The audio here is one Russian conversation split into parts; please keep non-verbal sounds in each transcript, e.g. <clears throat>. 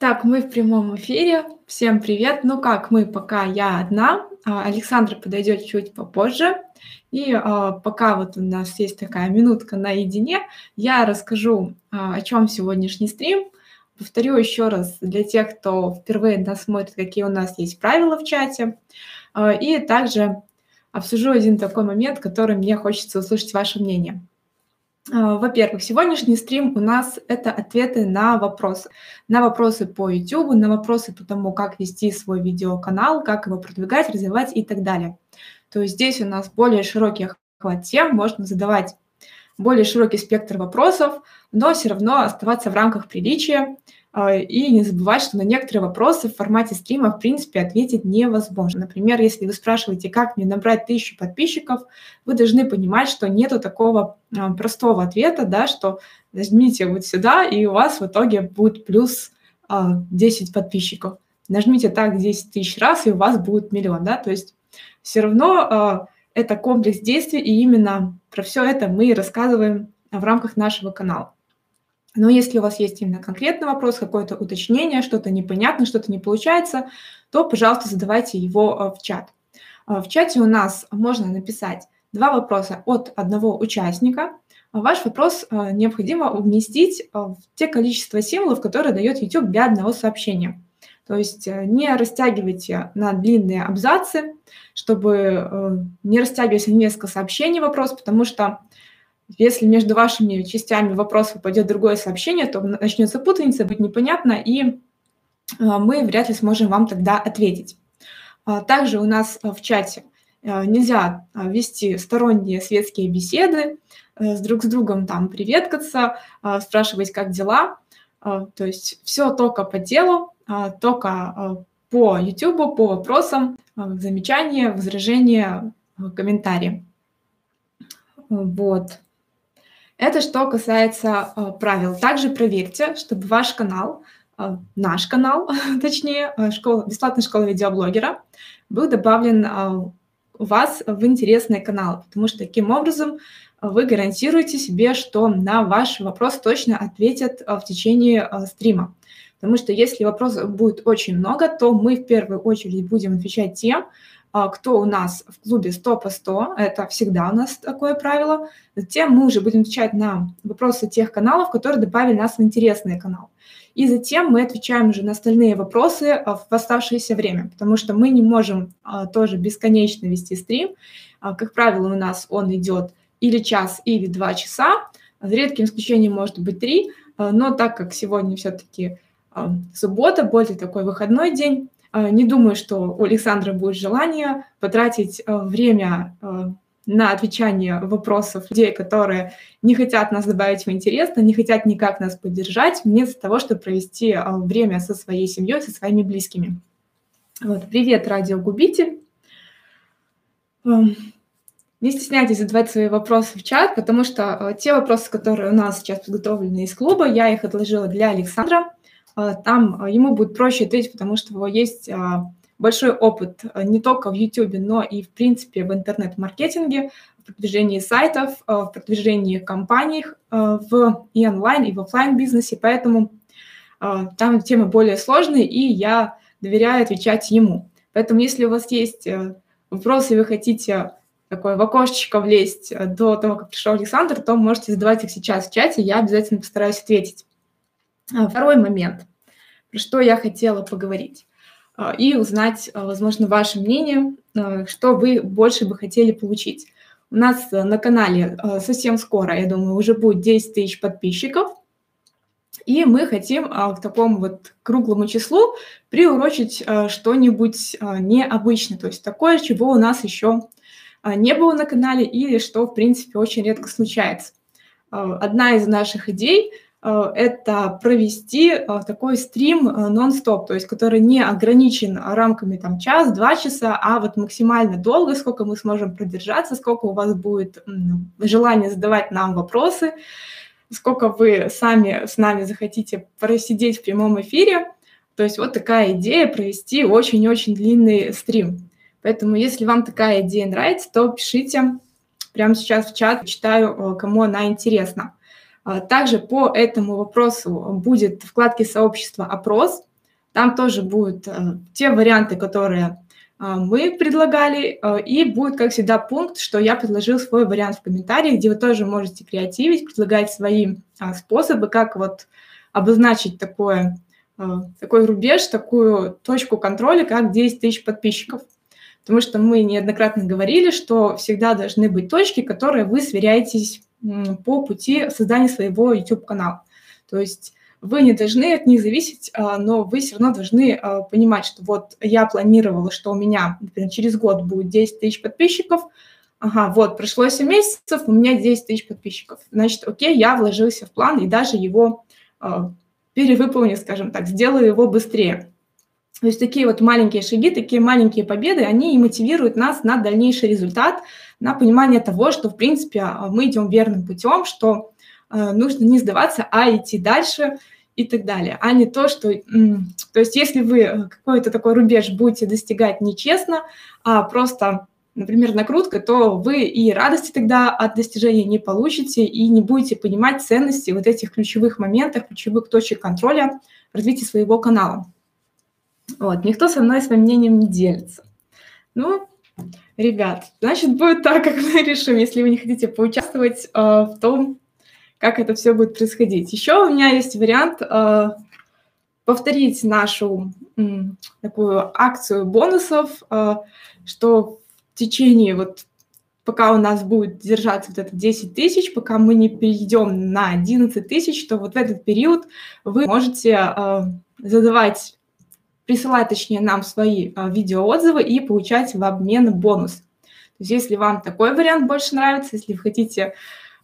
Так, мы в прямом эфире. Всем привет. Ну как, мы пока я одна. А, Александра подойдет чуть попозже. И а, пока вот у нас есть такая минутка наедине, я расскажу, а, о чем сегодняшний стрим. Повторю еще раз для тех, кто впервые нас смотрит, какие у нас есть правила в чате. И также обсужу один такой момент, который мне хочется услышать ваше мнение. А, во-первых, сегодняшний стрим у нас это ответы на вопросы. На вопросы по YouTube, на вопросы по тому, как вести свой видеоканал, как его продвигать, развивать и так далее. То есть здесь у нас более широкий охват тем, можно задавать более широкий спектр вопросов, но все равно оставаться в рамках приличия, и не забывать, что на некоторые вопросы в формате стрима, в принципе, ответить невозможно. Например, если вы спрашиваете, как мне набрать тысячу подписчиков, вы должны понимать, что нету такого а, простого ответа, да, что нажмите вот сюда, и у вас в итоге будет плюс 10 а, подписчиков. Нажмите так 10 тысяч раз, и у вас будет миллион, да, то есть все равно это комплекс действий, и именно про все это мы рассказываем в рамках нашего канала. Но если у вас есть именно конкретный вопрос, какое-то уточнение, что-то непонятно, что-то не получается, то, пожалуйста, задавайте его э, в чат. Э, в чате у нас можно написать два вопроса от одного участника. Ваш вопрос э, необходимо уместить в те количество символов, которые дает YouTube для одного сообщения. То есть не растягивайте на длинные абзацы, чтобы не растягивать на несколько сообщений вопрос, потому что если между вашими частями вопроса попадет другое сообщение, то начнется путаница, будет непонятно, и а, мы вряд ли сможем вам тогда ответить. А, также у нас а, в чате нельзя вести сторонние светские беседы, э, с друг с другом там приветкаться, спрашивать, как дела. То есть все только по делу, только по YouTube, по вопросам, замечания, возражения, комментарии. Вот. Это что касается э, правил. Также проверьте, чтобы ваш канал, э, наш канал, <laughs> точнее, э, школа, бесплатная школа видеоблогера, был добавлен э, у вас в интересный канал, потому что таким образом вы гарантируете себе, что на ваш вопрос точно ответят э, в течение э, стрима. Потому что если вопросов будет очень много, то мы в первую очередь будем отвечать тем, кто у нас в клубе 100 по 100, это всегда у нас такое правило. Затем мы уже будем отвечать на вопросы тех каналов, которые добавили нас в интересный канал. И затем мы отвечаем уже на остальные вопросы а, в оставшееся время, потому что мы не можем а, тоже бесконечно вести стрим. Как правило, у нас он идет или час, или два часа. За редким исключением может быть три, но так как сегодня все-таки суббота, более такой выходной день, не думаю, что у Александра будет желание потратить э, время э, на отвечание вопросов людей, которые не хотят нас добавить в интересно, не хотят никак нас поддержать, вместо того, чтобы провести время со своей семьей, со своими близкими. Вот, привет, радиогубитель. Эм, не стесняйтесь задавать свои вопросы в чат, потому что те вопросы, которые у нас сейчас подготовлены из клуба, я их отложила для Александра. А, там а, ему будет проще ответить, потому что у него есть а, большой опыт не только в YouTube, но и, в принципе, в интернет-маркетинге, в продвижении сайтов, в продвижении компаний в и онлайн, и в офлайн бизнесе, поэтому там темы более сложные, и я доверяю отвечать ему. Поэтому если у вас есть вопросы, и вы хотите такое в окошечко влезть до того, как пришел Александр, то можете задавать их сейчас в чате, я обязательно постараюсь ответить. Второй момент про что я хотела поговорить а, и узнать, а, возможно, ваше мнение, а, что вы больше бы хотели получить. У нас на канале совсем скоро, я думаю, уже будет 10 тысяч подписчиков, и мы хотим к такому вот круглому числу приурочить что-нибудь необычное, то есть такое, чего у нас еще не было на канале или что, в принципе, очень редко случается. Одна из наших идей – Э, это провести э, такой стрим э, нон-стоп, то есть который не ограничен рамками там час-два часа, а вот максимально долго, сколько мы сможем продержаться, сколько у вас будет желание задавать нам вопросы, сколько вы сами с нами захотите просидеть в прямом эфире. То есть вот такая идея провести очень-очень длинный стрим. Поэтому если вам такая идея нравится, то пишите прямо сейчас в чат, читаю, кому она интересна. А, также по этому вопросу будет в вкладке сообщества опрос. Там тоже будут те варианты, которые мы предлагали, и будет, как всегда, пункт, что я предложил свой вариант в комментариях, где вы тоже можете креативить, предлагать свои способы, как вот обозначить такое, такой рубеж, такую точку контроля, как 10 тысяч подписчиков. Потому что мы неоднократно говорили, что всегда должны быть точки, которые вы сверяетесь по пути создания своего YouTube-канала. То есть вы не должны от них зависеть, а, но вы все равно должны а, понимать, что вот я планировала, что у меня, например, через год будет 10 тысяч подписчиков, ага, вот, прошло 7 месяцев, у меня 10 тысяч подписчиков. Значит, окей, я вложился в план и даже его а, перевыполню, скажем так, сделаю его быстрее. То есть такие вот маленькие шаги, такие маленькие победы, они и мотивируют нас на дальнейший результат, на понимание того, что, в принципе, мы идем верным путем, что Э, нужно не сдаваться, а идти дальше и так далее, а не то, что... То есть если вы э, какой-то такой рубеж будете достигать нечестно, а просто, например, накрутка, то вы и радости тогда от достижения не получите и не будете понимать ценности вот этих ключевых моментов, ключевых точек контроля развития своего канала. Вот, никто со мной своим мнением не делится. Ну, ребят, значит, будет так, как мы решим, если вы не хотите поучаствовать э, в том, как это все будет происходить. Еще у меня есть вариант э, повторить нашу э, такую акцию бонусов, э, что в течение вот пока у нас будет держаться вот это 10 тысяч, пока мы не перейдем на 11 тысяч, то вот в этот период вы можете э, задавать, присылать, точнее, нам свои э, видеоотзывы и получать в обмен бонус. То есть если вам такой вариант больше нравится, если вы хотите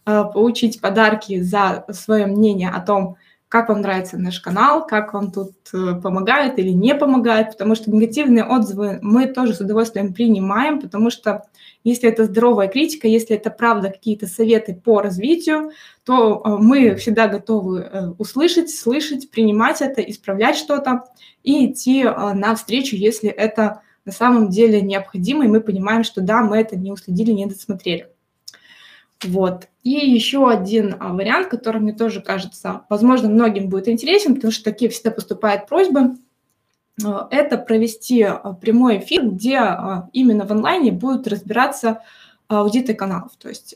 Э, получить подарки за свое мнение о том, как вам нравится наш канал, как вам тут э, помогает или не помогает, потому что негативные отзывы мы тоже с удовольствием принимаем, потому что если это здоровая критика, если это правда какие-то советы по развитию, то э, мы всегда готовы услышать, слышать, принимать это, исправлять что-то и идти навстречу, если это на самом деле необходимо, и мы понимаем, что да, мы это не уследили, не досмотрели. Вот. И еще один а, вариант, который мне тоже кажется, возможно, многим будет интересен, потому что такие всегда поступают просьбы, это провести а, прямой эфир, где а, именно в онлайне будут разбираться аудиты каналов. То есть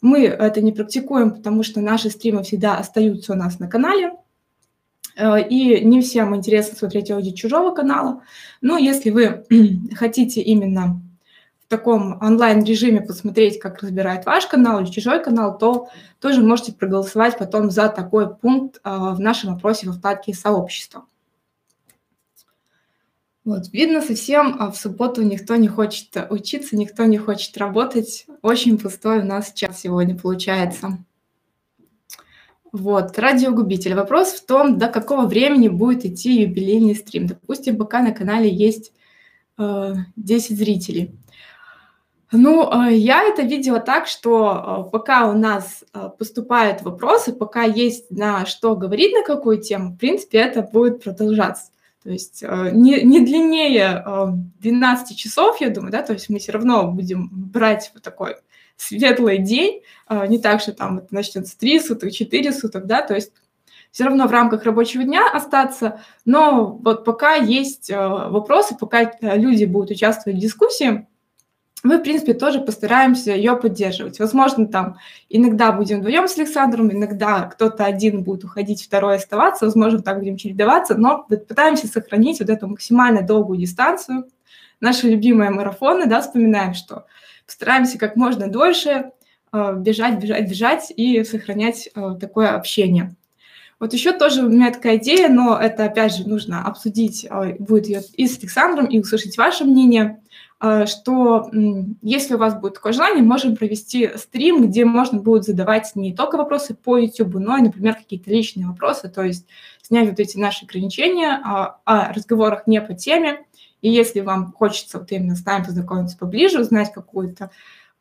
мы это не практикуем, потому что наши стримы всегда остаются у нас на канале, и не всем интересно смотреть аудит чужого канала. Но если вы <clears throat> хотите именно таком онлайн-режиме посмотреть, как разбирает ваш канал или чужой канал, то тоже можете проголосовать потом за такой пункт в нашем опросе во вкладке «Сообщество». Вот, видно совсем, а в субботу никто не хочет учиться, никто не хочет работать. Очень пустой у нас час сегодня получается. Вот, радиогубитель. Вопрос в том, до какого времени будет идти юбилейный стрим. Допустим, пока на канале есть э, 10 зрителей. Ну, а, я это видела так, что а, пока у нас а, поступают вопросы, пока есть на что говорить, на какую тему, в принципе, это будет продолжаться. То есть не, не длиннее 12 часов, я думаю, да, то есть мы все равно будем брать вот такой светлый день, не так, что там это начнется 3 суток, 4 суток, да, то есть все равно в рамках рабочего дня остаться, но вот пока есть вопросы, пока люди будут участвовать в дискуссии, мы, в принципе, тоже постараемся ее поддерживать. Возможно, там иногда будем вдвоем с Александром, иногда кто-то один будет уходить, второй оставаться, возможно, так будем чередоваться, но пытаемся сохранить вот эту максимально долгую дистанцию. Наши любимые марафоны, да, вспоминаем, что постараемся как можно дольше э, бежать, бежать, бежать и сохранять э, такое общение. Вот еще тоже у меня такая идея, но это, опять же, нужно обсудить, э, будет ее и с Александром, и услышать ваше мнение – что если у вас будет такое желание, можем провести стрим, где можно будет задавать не только вопросы по YouTube, но и, например, какие-то личные вопросы, то есть снять вот эти наши ограничения о, о разговорах не по теме. И если вам хочется вот именно с нами познакомиться поближе, узнать какую-то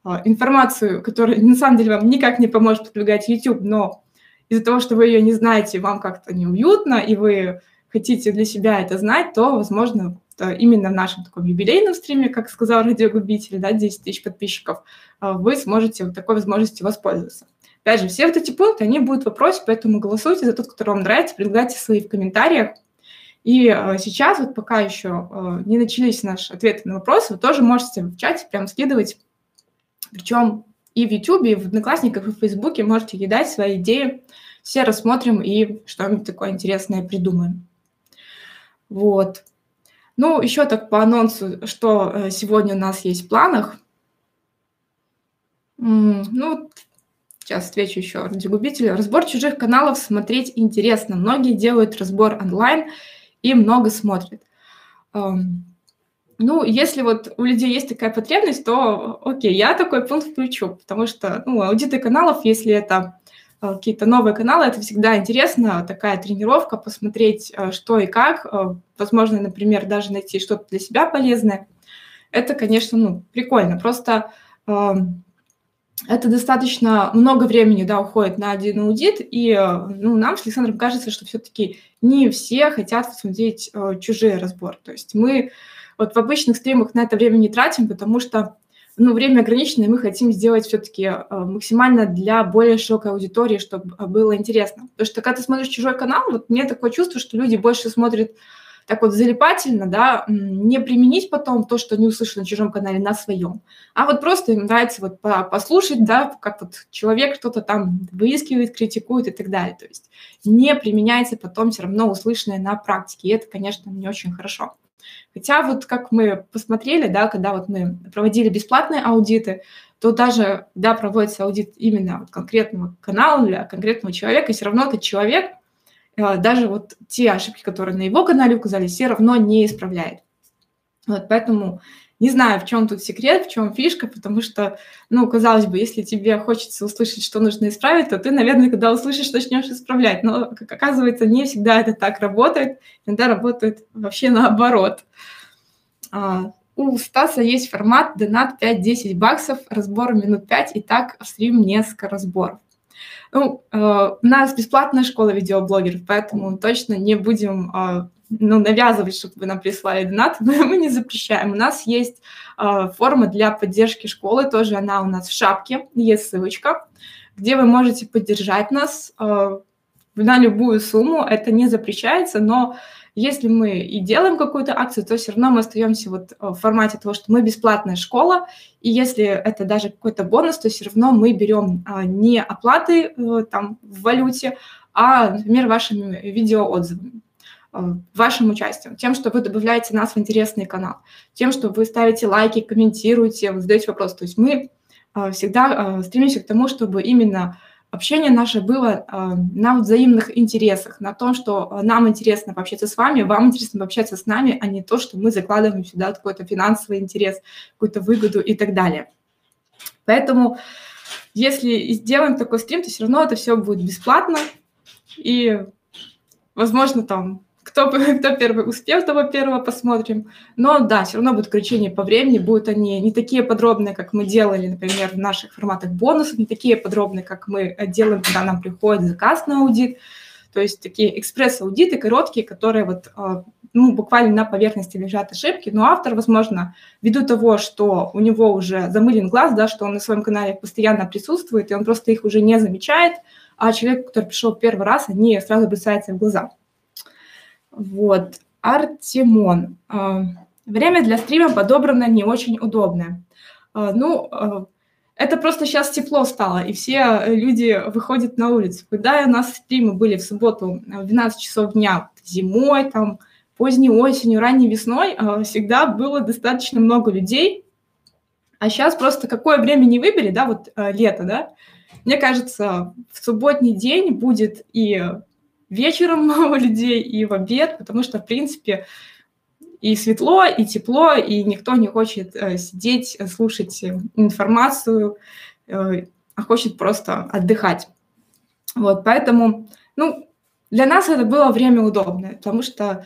э, информацию, которая на самом деле вам никак не поможет продвигать YouTube, но из-за того, что вы ее не знаете, вам как-то неуютно, и вы хотите для себя это знать, то, возможно, именно в нашем таком юбилейном стриме, как сказал радиогубитель, да, 10 тысяч подписчиков, а, вы сможете вот такой возможностью воспользоваться. Опять же, все вот эти пункты, они будут в вопросе, поэтому голосуйте за тот, который вам нравится, предлагайте свои в комментариях. И э, сейчас, вот пока еще э, не начались наши ответы на вопросы, вы тоже можете в чате прям скидывать, причем и в YouTube, и в Одноклассниках, и в Фейсбуке можете кидать свои идеи, все рассмотрим и что-нибудь такое интересное придумаем. Вот. Ну, еще так по анонсу, что э, сегодня у нас есть в планах. Ну, сейчас отвечу еще ради губителя. Разбор чужих каналов смотреть интересно. Многие делают разбор онлайн и много смотрят. Ну, если вот у людей есть такая потребность, то окей, я такой пункт включу, потому что ну, аудиты каналов, если это какие-то новые каналы, это всегда интересно, такая тренировка, посмотреть, э, что и как, э, возможно, например, даже найти что-то для себя полезное. Это, конечно, ну, прикольно. Просто это достаточно много времени да, уходит на один аудит, и ну, нам с Александром кажется, что все-таки не все хотят смотреть э, чужие разборы. То есть мы вот в обычных стримах на это время не тратим, потому что ну, время ограничено, и мы хотим сделать все-таки э, максимально для более широкой аудитории, чтобы было интересно. Потому что когда ты смотришь чужой канал, вот мне такое чувство, что люди больше смотрят так вот залипательно, да, не применить потом то, что не услышали на чужом канале, на своем, а вот просто им нравится вот послушать, да, как вот человек что-то там выискивает, критикует и так далее. То есть не применяется потом все равно услышанное на практике, и это, конечно, не очень хорошо. Хотя вот как мы посмотрели, да, когда вот мы проводили бесплатные аудиты, то даже, да, проводится аудит именно вот конкретного канала для конкретного человека, и все равно этот человек Э, даже вот те ошибки, которые на его канале указали, все равно не исправляет. Вот поэтому не знаю, в чем тут секрет, в чем фишка, потому что, ну, казалось бы, если тебе хочется услышать, что нужно исправить, то ты, наверное, когда услышишь, начнешь исправлять. Но, как оказывается, не всегда это так работает. Иногда работает вообще наоборот. А, у Стаса есть формат донат 5-10 баксов, разбор минут 5, и так стрим несколько разборов. Ну, э, у нас бесплатная школа видеоблогеров, поэтому точно не будем э, ну, навязывать, чтобы вы нам прислали донат, <laughs> но мы не запрещаем. У нас есть э, форма для поддержки школы, тоже она у нас в шапке, есть ссылочка, где вы можете поддержать нас э, на любую сумму, это не запрещается, но если мы и делаем какую-то акцию, то все равно мы остаемся вот э, в формате того, что мы бесплатная школа, и если это даже какой-то бонус, то все равно мы берем а, не оплаты э, там в валюте, а, например, вашими видеоотзывами вашим участием, тем, что вы добавляете нас в интересный канал, тем, что вы ставите лайки, комментируете, задаете вопрос. То есть мы всегда стремимся к тому, чтобы именно общение наше было э, на взаимных интересах, на том, что нам интересно пообщаться с вами, вам интересно пообщаться с нами, а не то, что мы закладываем сюда какой-то финансовый интерес, какую-то выгоду и так далее. Поэтому, если сделаем такой стрим, то все равно это все будет бесплатно, и, возможно, там кто, <laughs> кто первый успел, того первого посмотрим. Но да, все равно будут ограничения по времени, будут они не такие подробные, как мы делали, например, в наших форматах бонусов, не такие подробные, как мы делаем, когда нам приходит заказ на аудит. То есть такие экспресс-аудиты короткие, которые вот а, ну, буквально на поверхности лежат ошибки, но автор, возможно, ввиду того, что у него уже замылен глаз, да, что он на своем канале постоянно присутствует, и он просто их уже не замечает, а человек, который пришел первый раз, они сразу бросаются в глаза. Вот. Артемон. А, время для стрима подобрано не очень удобное. А, ну, а, это просто сейчас тепло стало, и все люди выходят на улицу. Когда у нас стримы были в субботу в 12 часов дня, зимой, там, поздней осенью, ранней весной, всегда было достаточно много людей. А сейчас просто какое время не выбери, да, вот лето, да, мне кажется, в субботний день будет и вечером <laughs> у людей и в обед, потому что, в принципе, и светло, и тепло, и никто не хочет э, сидеть, слушать информацию, э, а хочет просто отдыхать. Вот, поэтому, ну, для нас это было время удобное, потому что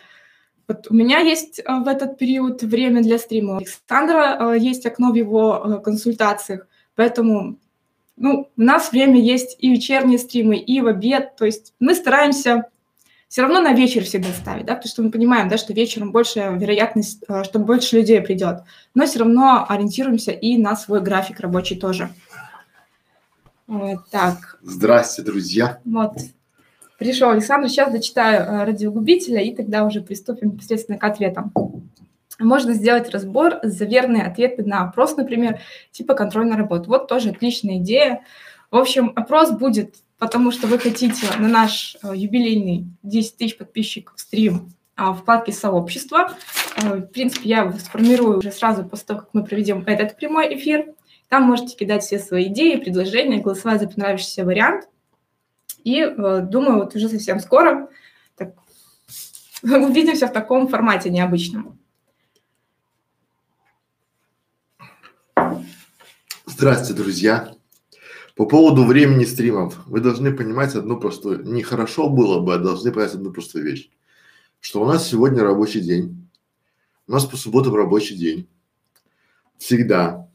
вот у меня есть э, в этот период время для стрима, у Александра э, есть окно в его э, консультациях, поэтому ну, у нас время есть и вечерние стримы, и в обед. То есть мы стараемся все равно на вечер всегда ставить, да, потому что мы понимаем, да, что вечером больше вероятность, э, что больше людей придет. Но все равно ориентируемся и на свой график рабочий тоже. Вот, так. Здрасте, друзья. Вот. Пришел Александр, сейчас дочитаю э, радиогубителя, и тогда уже приступим непосредственно к ответам. Можно сделать разбор за верные ответы на опрос, например, типа контрольной работы. Вот тоже отличная идея. В общем, опрос будет, потому что вы хотите на наш э, юбилейный 10 тысяч подписчиков стрим а, в вкладке сообщества. Э, в принципе, я его сформирую уже сразу после того, как мы проведем этот прямой эфир. Там можете кидать все свои идеи, предложения, голосовать за понравившийся вариант. И э, думаю, вот уже совсем скоро так, <laughs> увидимся в таком формате необычном. Здравствуйте, друзья! По поводу времени стримов, вы должны понимать одну простую, нехорошо было бы, а должны понять одну простую вещь, что у нас сегодня рабочий день, у нас по субботам рабочий день, всегда,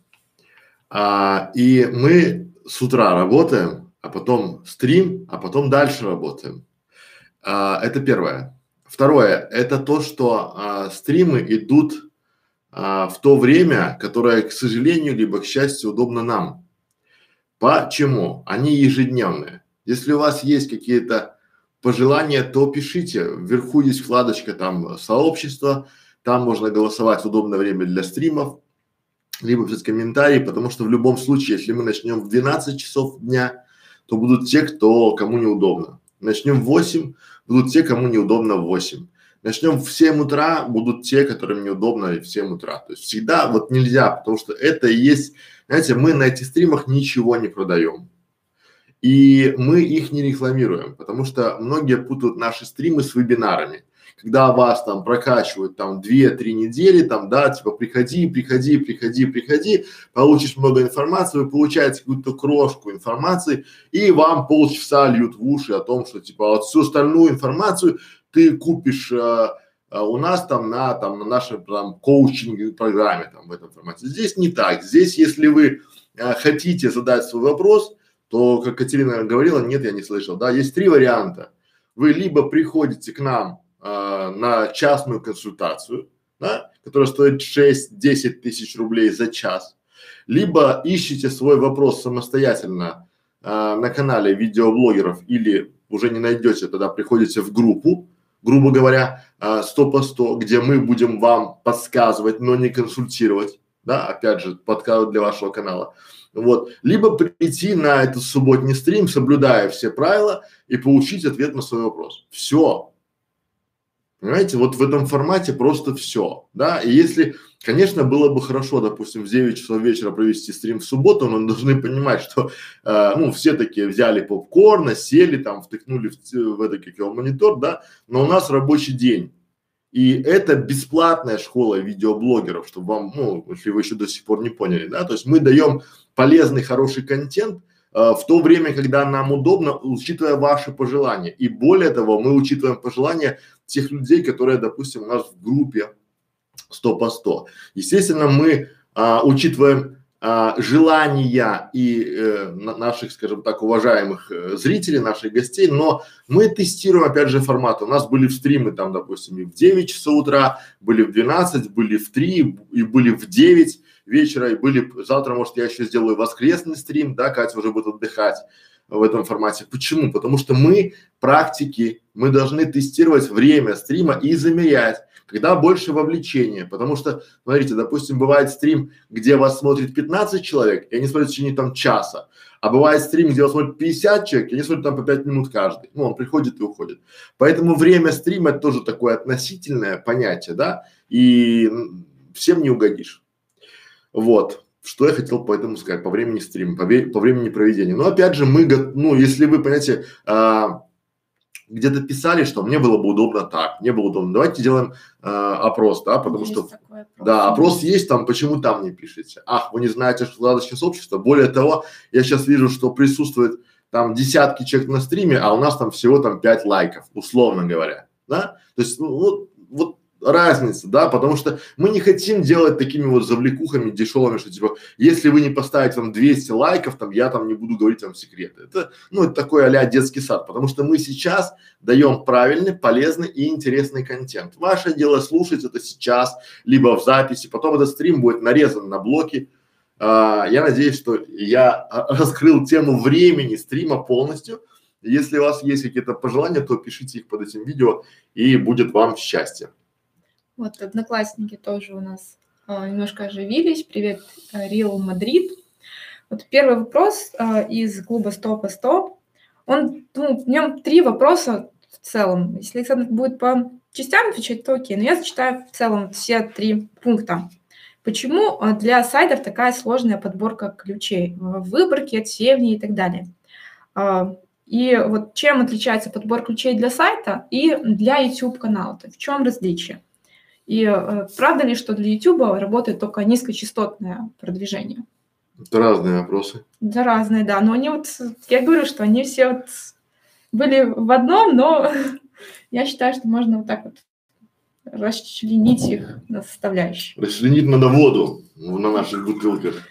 а, и мы с утра работаем, а потом стрим, а потом дальше работаем. А, это первое. Второе, это то, что а, стримы идут а, в то время, которое, к сожалению, либо к счастью, удобно нам. Почему? Они ежедневные. Если у вас есть какие-то пожелания, то пишите. Вверху есть вкладочка там сообщества, там можно голосовать в удобное время для стримов, либо писать комментарии, потому что в любом случае, если мы начнем в 12 часов дня, то будут те, кто, кому неудобно. Начнем в 8, будут те, кому неудобно в 8. Начнем в 7 утра, будут те, которым неудобно в 7 утра. То есть всегда вот нельзя, потому что это и есть, знаете, мы на этих стримах ничего не продаем. И мы их не рекламируем, потому что многие путают наши стримы с вебинарами когда вас там прокачивают там две-три недели, там, да, типа приходи, приходи, приходи, приходи, получишь много информации, вы получаете какую-то крошку информации, и вам полчаса льют в уши о том, что типа вот всю остальную информацию ты купишь э, э, у нас там на там на нашей там коучинговой программе там в этом формате. Здесь не так. Здесь, если вы э, хотите задать свой вопрос, то, как Катерина говорила, нет, я не слышал, да, есть три варианта. Вы либо приходите к нам э, на частную консультацию, да, которая стоит 6-10 тысяч рублей за час, либо ищите свой вопрос самостоятельно э, на канале видеоблогеров или уже не найдете, тогда приходите в группу, грубо говоря, э, 100 по 100, где мы будем вам подсказывать, но не консультировать, да, опять же, подкаст для вашего канала. Вот. Либо прийти на этот субботний стрим, соблюдая все правила и получить ответ на свой вопрос. Все. Понимаете, вот в этом формате просто все, да, и если, конечно, было бы хорошо, допустим, в 9 часов вечера провести стрим в субботу, но должны понимать, что, э, ну, все такие взяли попкорна, сели там, втыкнули в, в это, как его, монитор, да, но у нас рабочий день, и это бесплатная школа видеоблогеров, чтобы вам, ну, если вы еще до сих пор не поняли, да, то есть мы даем полезный, хороший контент, Э, в то время, когда нам удобно, учитывая ваши пожелания. И более того, мы учитываем пожелания тех людей, которые, допустим, у нас в группе 100 по 100. Естественно, мы а, учитываем а, желания и э, наших, скажем так, уважаемых э, зрителей, наших гостей, но мы тестируем, опять же, формат. У нас были в стримы там, допустим, и в 9 часов утра, были в 12, были в 3 и были в 9 вечера, и были, завтра, может, я еще сделаю воскресный стрим, да, Катя уже будет отдыхать в этом формате. Почему? Потому что мы практики, мы должны тестировать время стрима и замерять, когда больше вовлечения. Потому что, смотрите, допустим, бывает стрим, где вас смотрит 15 человек, и они смотрят в течение там часа. А бывает стрим, где вас смотрит 50 человек, и они смотрят там по 5 минут каждый. Ну, он приходит и уходит. Поэтому время стрима это тоже такое относительное понятие, да, и всем не угодишь. Вот. Что я хотел по этому сказать, по времени стрима, по, по времени проведения. Но опять же, мы, ну, если вы, понимаете, а, где-то писали, что мне было бы удобно так, мне было удобно. Давайте сделаем э, опрос, да, потому есть что опрос. да, опрос есть там, почему там не пишете? Ах, вы не знаете, что вкладочка сообщества. Более того, я сейчас вижу, что присутствует там десятки человек на стриме, а у нас там всего там пять лайков, условно говоря, да. То есть ну, вот, вот разница, да, потому что мы не хотим делать такими вот завлекухами дешевыми, что типа, если вы не поставите там 200 лайков, там я там не буду говорить вам секреты. Это, ну, это такой а детский сад, потому что мы сейчас даем правильный, полезный и интересный контент. Ваше дело слушать это сейчас, либо в записи, потом этот стрим будет нарезан на блоки. А, я надеюсь, что я раскрыл тему времени стрима полностью Если у вас есть какие-то пожелания, то пишите их под этим видео и будет вам счастье. Вот одноклассники тоже у нас э, немножко оживились. Привет, Рил Мадрид. Вот первый вопрос э, из клуба Стопа Стоп. Он, ну, в нем три вопроса в целом. Если Александр будет по частям отвечать, то окей. Но я зачитаю в целом все три пункта. Почему э, для сайтов такая сложная подборка ключей, выборки, отсевни и так далее? Э, и вот чем отличается подбор ключей для сайта и для YouTube канала? В чем различие? И э, правда ли, что для YouTube работает только низкочастотное продвижение? Это разные вопросы. Это разные, да. Но они вот, я говорю, что они все вот были в одном, но <laughs> я считаю, что можно вот так вот расчленить их на составляющие. Расчленить надо воду на наших бутылках.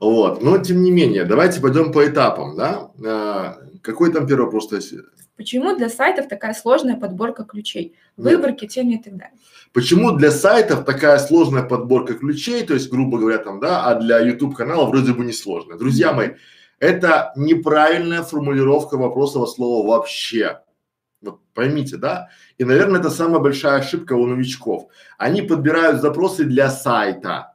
Вот. Но тем не менее, давайте пойдем по этапам, да? А, какой там первый вопрос, Стасия? Почему для сайтов такая сложная подборка ключей? Выборки, темы и так далее. Почему для сайтов такая сложная подборка ключей, то есть, грубо говоря, там, да, а для YouTube канала вроде бы не сложно. Друзья мои, это неправильная формулировка вопросового слова вообще. Вот поймите, да? И, наверное, это самая большая ошибка у новичков. Они подбирают запросы для сайта.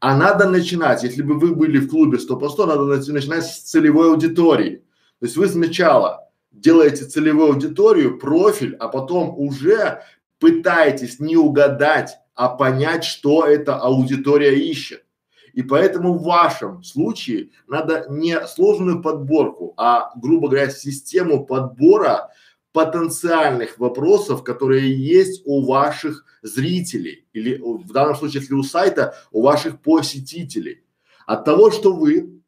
А надо начинать, если бы вы были в клубе 100 по 100, надо начинать с целевой аудитории. То есть вы сначала делаете целевую аудиторию, профиль, а потом уже пытаетесь не угадать, а понять, что эта аудитория ищет. И поэтому в вашем случае надо не сложную подборку, а, грубо говоря, систему подбора потенциальных вопросов, которые есть у ваших зрителей или в данном случае, если у сайта, у ваших посетителей. От того, что вы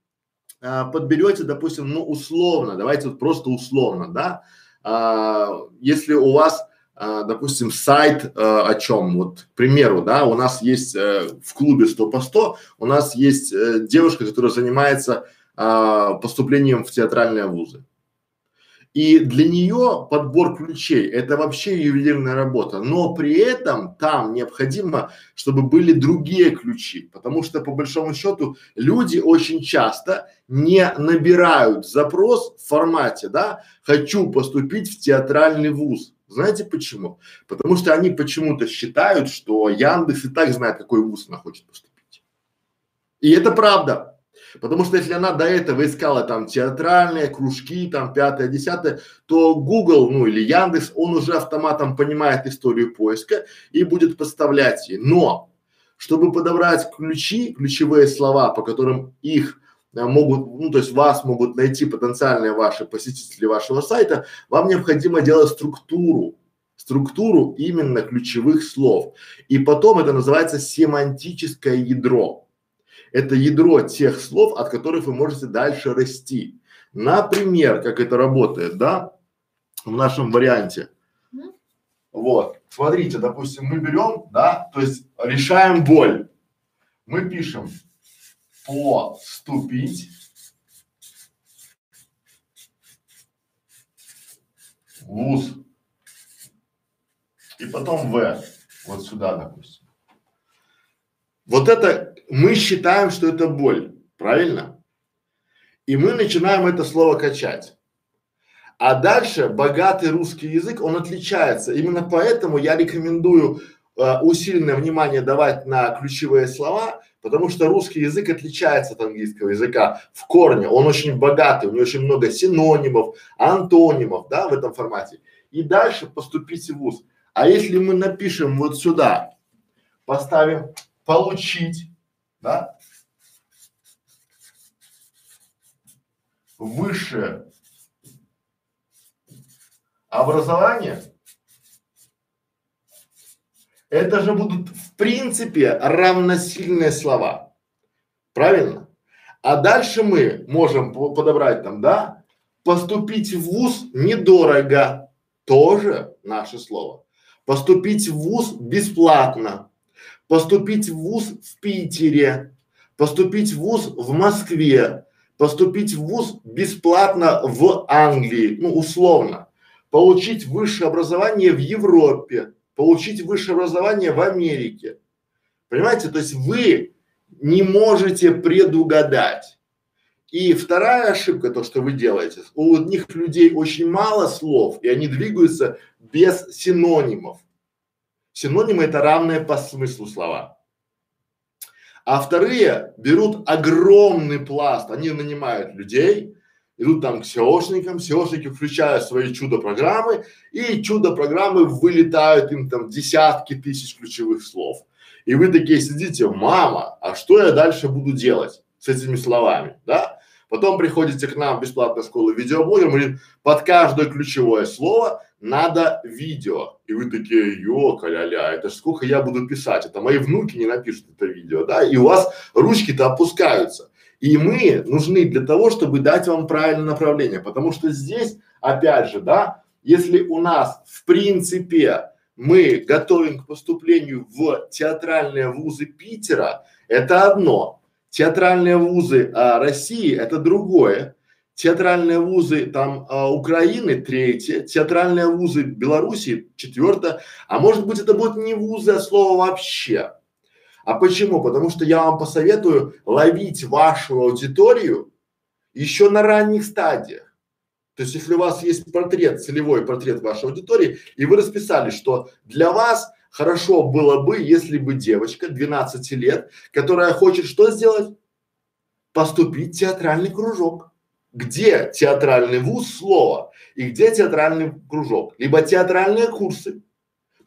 а, подберете, допустим, ну условно, давайте вот просто условно, да, а, если у вас а, допустим, сайт а, о чем? Вот, к примеру, да, у нас есть а, в клубе 100 по 100, у нас есть а, девушка, которая занимается а, поступлением в театральные вузы. И для нее подбор ключей – это вообще ювелирная работа, но при этом там необходимо, чтобы были другие ключи, потому что по большому счету люди очень часто не набирают запрос в формате, да, хочу поступить в театральный вуз. Знаете почему? Потому что они почему-то считают, что Яндекс и так знает, какой вуз она хочет поступить. И это правда. Потому что если она до этого искала там театральные кружки, там пятое, десятое, то Google, ну или Яндекс, он уже автоматом понимает историю поиска и будет подставлять ей. Но чтобы подобрать ключи, ключевые слова, по которым их а, могут, ну то есть вас могут найти потенциальные ваши посетители вашего сайта, вам необходимо делать структуру, структуру именно ключевых слов. И потом это называется семантическое ядро. Это ядро тех слов, от которых вы можете дальше расти. Например, как это работает, да, в нашем варианте. Вот, смотрите, допустим, мы берем, да, то есть решаем боль. Мы пишем поступить вуз и потом В, вот сюда, допустим. Вот это мы считаем, что это боль, правильно? И мы начинаем это слово качать. А дальше богатый русский язык, он отличается. Именно поэтому я рекомендую э, усиленное внимание давать на ключевые слова, потому что русский язык отличается от английского языка в корне. Он очень богатый, у него очень много синонимов, антонимов, да, в этом формате. И дальше поступить в ВУЗ. А если мы напишем вот сюда, поставим получить, да, высшее образование, это же будут в принципе равносильные слова. Правильно? А дальше мы можем подобрать там, да, поступить в ВУЗ недорого, тоже наше слово. Поступить в ВУЗ бесплатно, поступить в ВУЗ в Питере, поступить в ВУЗ в Москве, поступить в ВУЗ бесплатно в Англии, ну условно, получить высшее образование в Европе, получить высшее образование в Америке. Понимаете, то есть вы не можете предугадать. И вторая ошибка, то, что вы делаете, у одних людей очень мало слов, и они двигаются без синонимов. Синонимы это равные по смыслу слова. А вторые берут огромный пласт, они нанимают людей, идут там к SEOшникам, SEOшники включают свои чудо-программы, и чудо-программы вылетают им там десятки тысяч ключевых слов. И вы такие сидите, мама, а что я дальше буду делать с этими словами, да? Потом приходите к нам в бесплатную школу видеоблогеров, мы говорим, под каждое ключевое слово надо видео. И вы такие, ёка ля-ля, это ж сколько я буду писать, это мои внуки не напишут это видео, да? И у вас ручки-то опускаются. И мы нужны для того, чтобы дать вам правильное направление, потому что здесь, опять же, да, если у нас в принципе мы готовим к поступлению в театральные вузы Питера, это одно. Театральные вузы а, России это другое. Театральные вузы там а, Украины третье, театральные вузы Беларуси четвертое, а может быть это будет не вузы, а слово вообще. А почему? Потому что я вам посоветую ловить вашу аудиторию еще на ранних стадиях. То есть, если у вас есть портрет, целевой портрет вашей аудитории, и вы расписали, что для вас хорошо было бы, если бы девочка 12 лет, которая хочет что сделать? Поступить в театральный кружок. Где театральный вуз слово и где театральный кружок? Либо театральные курсы,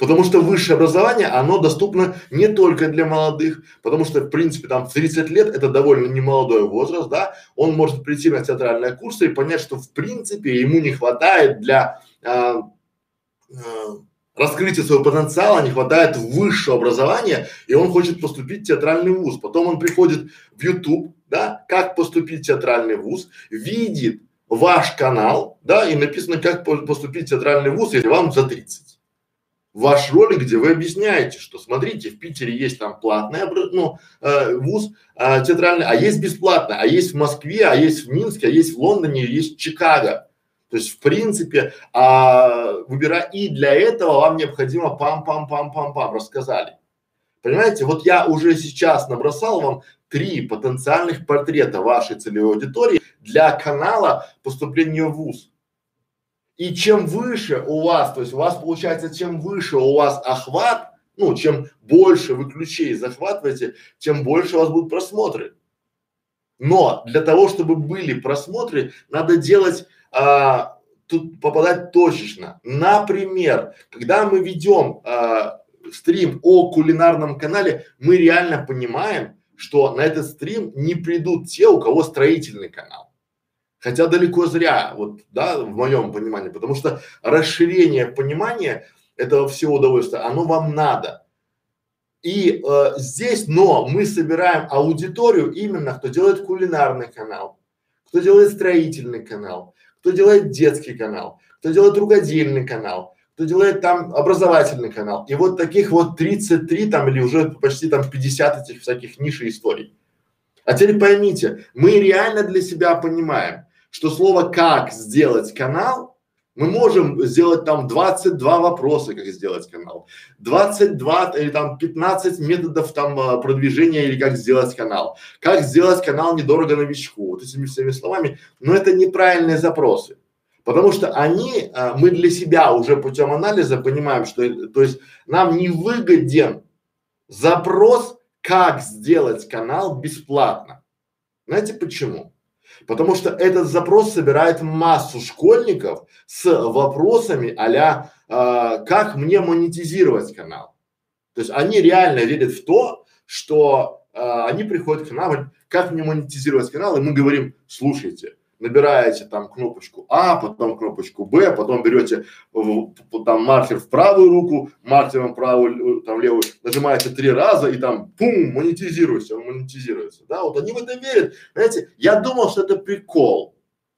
Потому что высшее образование, оно доступно не только для молодых, потому что, в принципе, там в 30 лет это довольно немолодой возраст, да, он может прийти на театральные курсы и понять, что, в принципе, ему не хватает для а, а, раскрытия своего потенциала, не хватает высшего образования, и он хочет поступить в театральный вуз. Потом он приходит в YouTube, да, как поступить в театральный вуз, видит ваш канал, да, и написано, как поступить в театральный вуз, если вам за 30 ваш ролик, где вы объясняете, что смотрите, в Питере есть там платный ну, э, вуз э, театральный, а есть бесплатный, а есть в Москве, а есть в Минске, а есть в Лондоне, есть в Чикаго. То есть, в принципе, а, выбирая, и для этого вам необходимо пам-пам-пам-пам-пам, рассказали. Понимаете, вот я уже сейчас набросал вам три потенциальных портрета вашей целевой аудитории для канала поступления в ВУЗ. И чем выше у вас, то есть у вас получается, чем выше у вас охват, ну, чем больше вы ключей захватываете, тем больше у вас будут просмотры. Но для того, чтобы были просмотры, надо делать, а, тут попадать точечно. Например, когда мы ведем а, стрим о кулинарном канале, мы реально понимаем, что на этот стрим не придут те, у кого строительный канал. Хотя далеко зря, вот, да, в моем понимании, потому что расширение понимания этого всего удовольствия, оно вам надо. И э, здесь, но мы собираем аудиторию именно, кто делает кулинарный канал, кто делает строительный канал, кто делает детский канал, кто делает рукодельный канал, кто делает там образовательный канал. И вот таких вот 33 там или уже почти там 50 этих всяких ниш и историй. А теперь поймите, мы реально для себя понимаем, что слово «как сделать канал» мы можем сделать там 22 вопроса, как сделать канал, 22 или там 15 методов там а, продвижения или как сделать канал, как сделать канал недорого новичку, вот этими всеми словами, но это неправильные запросы. Потому что они, а, мы для себя уже путем анализа понимаем, что, то есть нам не выгоден запрос, как сделать канал бесплатно. Знаете почему? Потому что этот запрос собирает массу школьников с вопросами а-ля э, как мне монетизировать канал. То есть они реально верят в то, что э, они приходят к нам, как мне монетизировать канал, и мы говорим, слушайте, набираете там кнопочку А, потом кнопочку Б, потом берете там маркер в правую руку, маркером правую, там левую, нажимаете три раза и там пум, монетизируется, он монетизируется. Да, вот они в это верят. Знаете, я думал, что это прикол.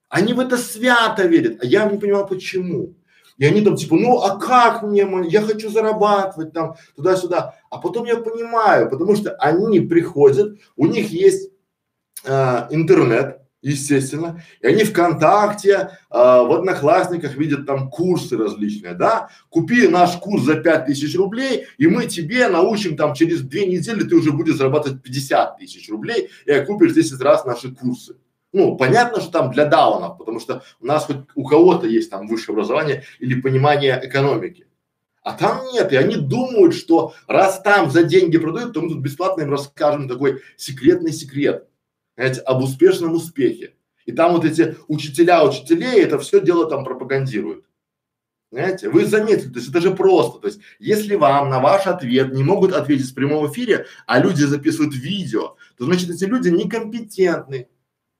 Они в это свято верят, а я не понимал почему. И они там типа, ну а как мне, я хочу зарабатывать там туда-сюда. А потом я понимаю, потому что они приходят, у них есть э, интернет, естественно, и они ВКонтакте, э, в Одноклассниках видят там курсы различные, да, купи наш курс за пять тысяч рублей, и мы тебе научим там через две недели ты уже будешь зарабатывать 50 тысяч рублей и окупишь 10 раз наши курсы. Ну, понятно, что там для даунов, потому что у нас хоть у кого-то есть там высшее образование или понимание экономики. А там нет, и они думают, что раз там за деньги продают, то мы тут бесплатно им расскажем такой секретный секрет, знаете, об успешном успехе. И там вот эти учителя учителей это все дело там пропагандируют. Знаете, вы заметили, то есть это же просто, то есть если вам на ваш ответ не могут ответить в прямом эфире, а люди записывают видео, то значит эти люди некомпетентны.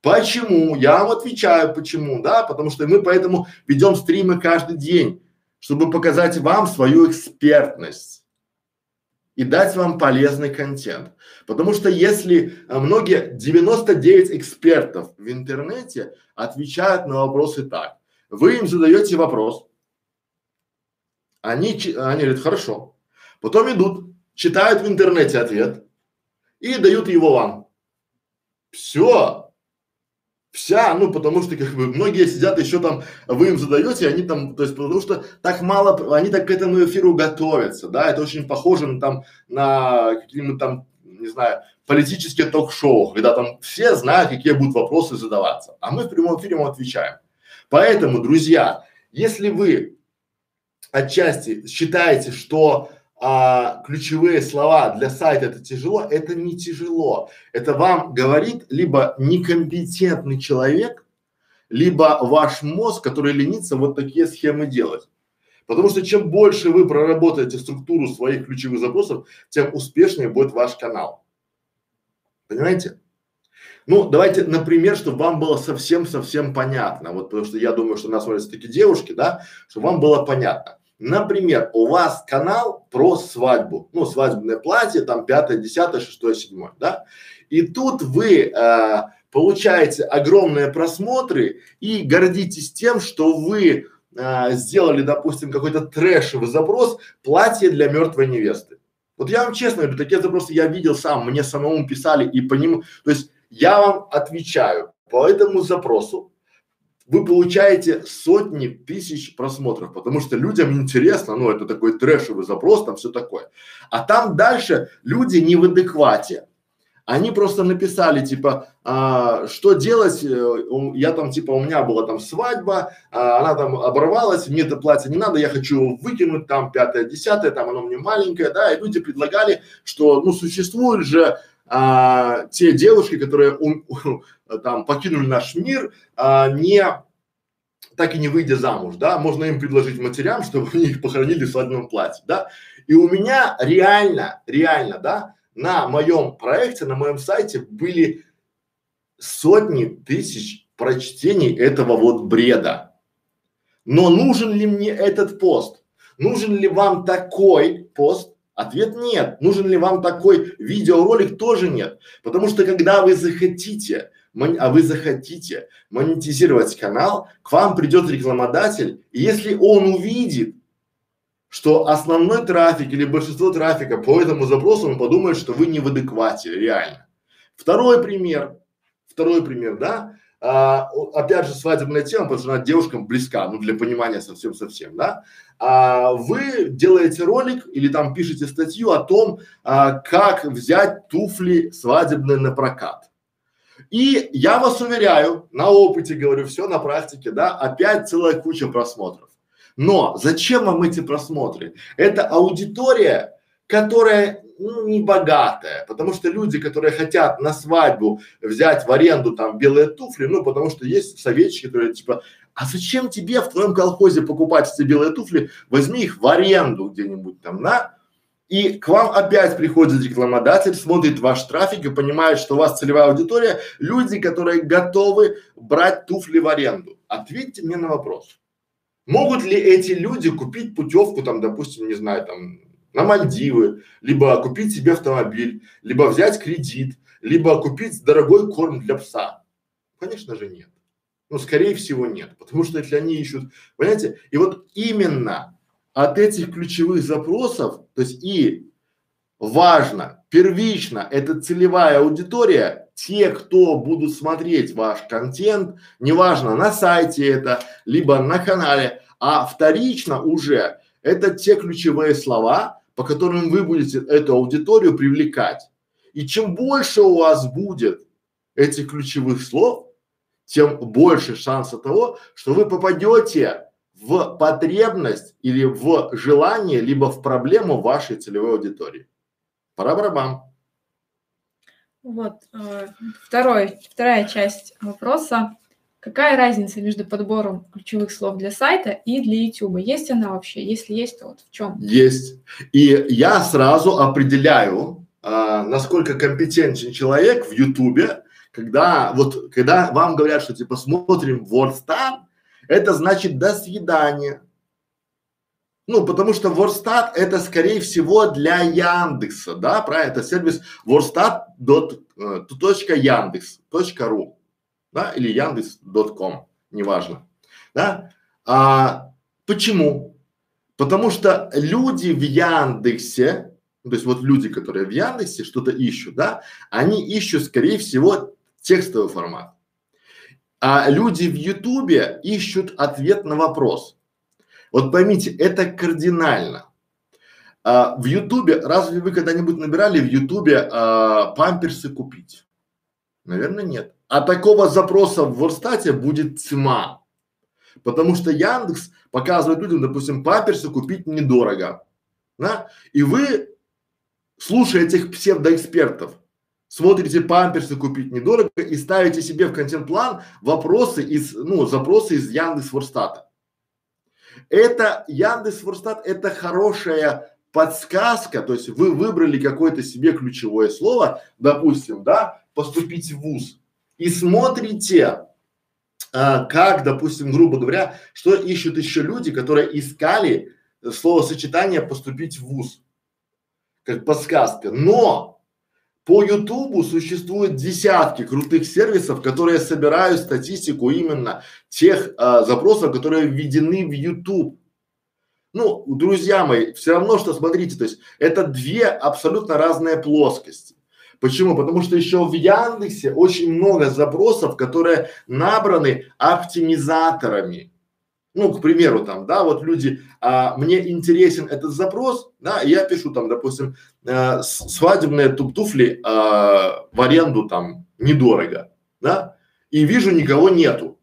Почему? Я вам отвечаю, почему, да, потому что мы поэтому ведем стримы каждый день, чтобы показать вам свою экспертность и дать вам полезный контент. Потому что если а, многие, 99 экспертов в интернете отвечают на вопросы так, вы им задаете вопрос, они, они говорят, хорошо. Потом идут, читают в интернете ответ и дают его вам. Все. Вся, ну потому что как бы многие сидят еще там, вы им задаете, они там, то есть потому что так мало, они так к этому эфиру готовятся, да, это очень похоже на там на какие-нибудь там, не знаю, политические ток-шоу, когда там все знают, какие будут вопросы задаваться, а мы в прямом эфире ему отвечаем. Поэтому, друзья, если вы отчасти считаете, что а, ключевые слова для сайта это тяжело, это не тяжело. Это вам говорит либо некомпетентный человек, либо ваш мозг, который ленится вот такие схемы делать. Потому что чем больше вы проработаете структуру своих ключевых запросов, тем успешнее будет ваш канал. Понимаете? Ну, давайте, например, чтобы вам было совсем-совсем понятно, вот потому что я думаю, что нас смотрят такие девушки, да, чтобы вам было понятно. Например, у вас канал про свадьбу, ну, свадебное платье, там, пятое, десятое, шестое, седьмое, да? И тут вы э, получаете огромные просмотры и гордитесь тем, что вы э, сделали, допустим, какой-то трэшевый запрос «платье для мертвой невесты». Вот я вам честно говорю, такие запросы я видел сам, мне самому писали и по нему, то есть я вам отвечаю по этому запросу, вы получаете сотни тысяч просмотров, потому что людям интересно, ну это такой трэшевый запрос, там все такое. А там дальше люди не в адеквате, они просто написали типа, а, что делать, э, я там типа, у меня была там свадьба, а, она там оборвалась, мне это платье не надо, я хочу выкинуть, там пятое, десятое, там оно мне маленькое, да, и люди предлагали, что ну существует же а, те девушки, которые у, у, <laughs> там покинули наш мир, а, не так и не выйдя замуж, да, можно им предложить матерям, чтобы они их похоронили в свадебном платье, да. И у меня реально, реально, да, на моем проекте, на моем сайте были сотни тысяч прочтений этого вот бреда. Но нужен ли мне этот пост? Нужен ли вам такой пост? Ответ нет. Нужен ли вам такой видеоролик? Тоже нет. Потому что когда вы захотите, а вы захотите монетизировать канал, к вам придет рекламодатель, и если он увидит, что основной трафик или большинство трафика по этому запросу, он подумает, что вы не в адеквате, реально. Второй пример, второй пример, да, а, опять же свадебная тема, потому что она девушкам близка, ну для понимания совсем-совсем, да. А, вы делаете ролик или там пишете статью о том, а, как взять туфли свадебные на прокат. И я вас уверяю, на опыте говорю, все на практике, да, опять целая куча просмотров. Но зачем вам эти просмотры? Это аудитория, которая ну, не богатая, потому что люди, которые хотят на свадьбу взять в аренду там белые туфли, ну, потому что есть советчики, которые типа, а зачем тебе в твоем колхозе покупать эти белые туфли, возьми их в аренду где-нибудь там, на, и к вам опять приходит рекламодатель, смотрит ваш трафик и понимает, что у вас целевая аудитория, люди, которые готовы брать туфли в аренду. Ответьте мне на вопрос. Могут ли эти люди купить путевку там, допустим, не знаю, там, на Мальдивы, либо купить себе автомобиль, либо взять кредит, либо купить дорогой корм для пса? Конечно же нет. Ну, скорее всего нет, потому что если они ищут, понимаете, и вот именно от этих ключевых запросов, то есть и важно, первично, это целевая аудитория, те, кто будут смотреть ваш контент, неважно на сайте это, либо на канале, а вторично уже это те ключевые слова, по которым вы будете эту аудиторию привлекать. И чем больше у вас будет этих ключевых слов, тем больше шанса того, что вы попадете в потребность или в желание, либо в проблему вашей целевой аудитории. Пора барабан. Вот, э, второй, вторая часть вопроса. Какая разница между подбором ключевых слов для сайта и для YouTube? Есть она вообще? Если есть, то вот в чем? Есть. И я сразу определяю, а, насколько компетентен человек в YouTube, когда вот когда вам говорят, что типа смотрим WordStar, это значит до свидания. Ну, потому что Wordstat это скорее всего для Яндекса, да, правильно? Это сервис wordstat.yandex.ru, э, да, или яндекс.ком, неважно, да. А почему? Потому что люди в Яндексе, то есть вот люди, которые в Яндексе что-то ищут, да, они ищут, скорее всего, текстовый формат. А люди в Ютубе ищут ответ на вопрос. Вот поймите, это кардинально. А, в Ютубе, разве вы когда-нибудь набирали в Ютубе а, памперсы купить? Наверное, нет. А такого запроса в Ворстате будет тьма. Потому что Яндекс показывает людям, допустим, памперсы купить недорого. Да? И вы слушаете этих псевдоэкспертов смотрите памперсы купить недорого и ставите себе в контент-план вопросы из, ну, запросы из Яндекс Ворстата. Это Яндекс Ворстат, это хорошая подсказка, то есть вы выбрали какое-то себе ключевое слово, допустим, да, поступить в ВУЗ и смотрите, а, как, допустим, грубо говоря, что ищут еще люди, которые искали словосочетание поступить в ВУЗ, как подсказка. Но по Ютубу существует десятки крутых сервисов, которые собирают статистику именно тех а, запросов, которые введены в YouTube. Ну, друзья мои, все равно, что смотрите, то есть это две абсолютно разные плоскости. Почему? Потому что еще в Яндексе очень много запросов, которые набраны оптимизаторами ну, к примеру, там, да, вот люди, а, мне интересен этот запрос, да, и я пишу там, допустим, э, свадебные туфли э, в аренду там недорого, да, и вижу никого нету.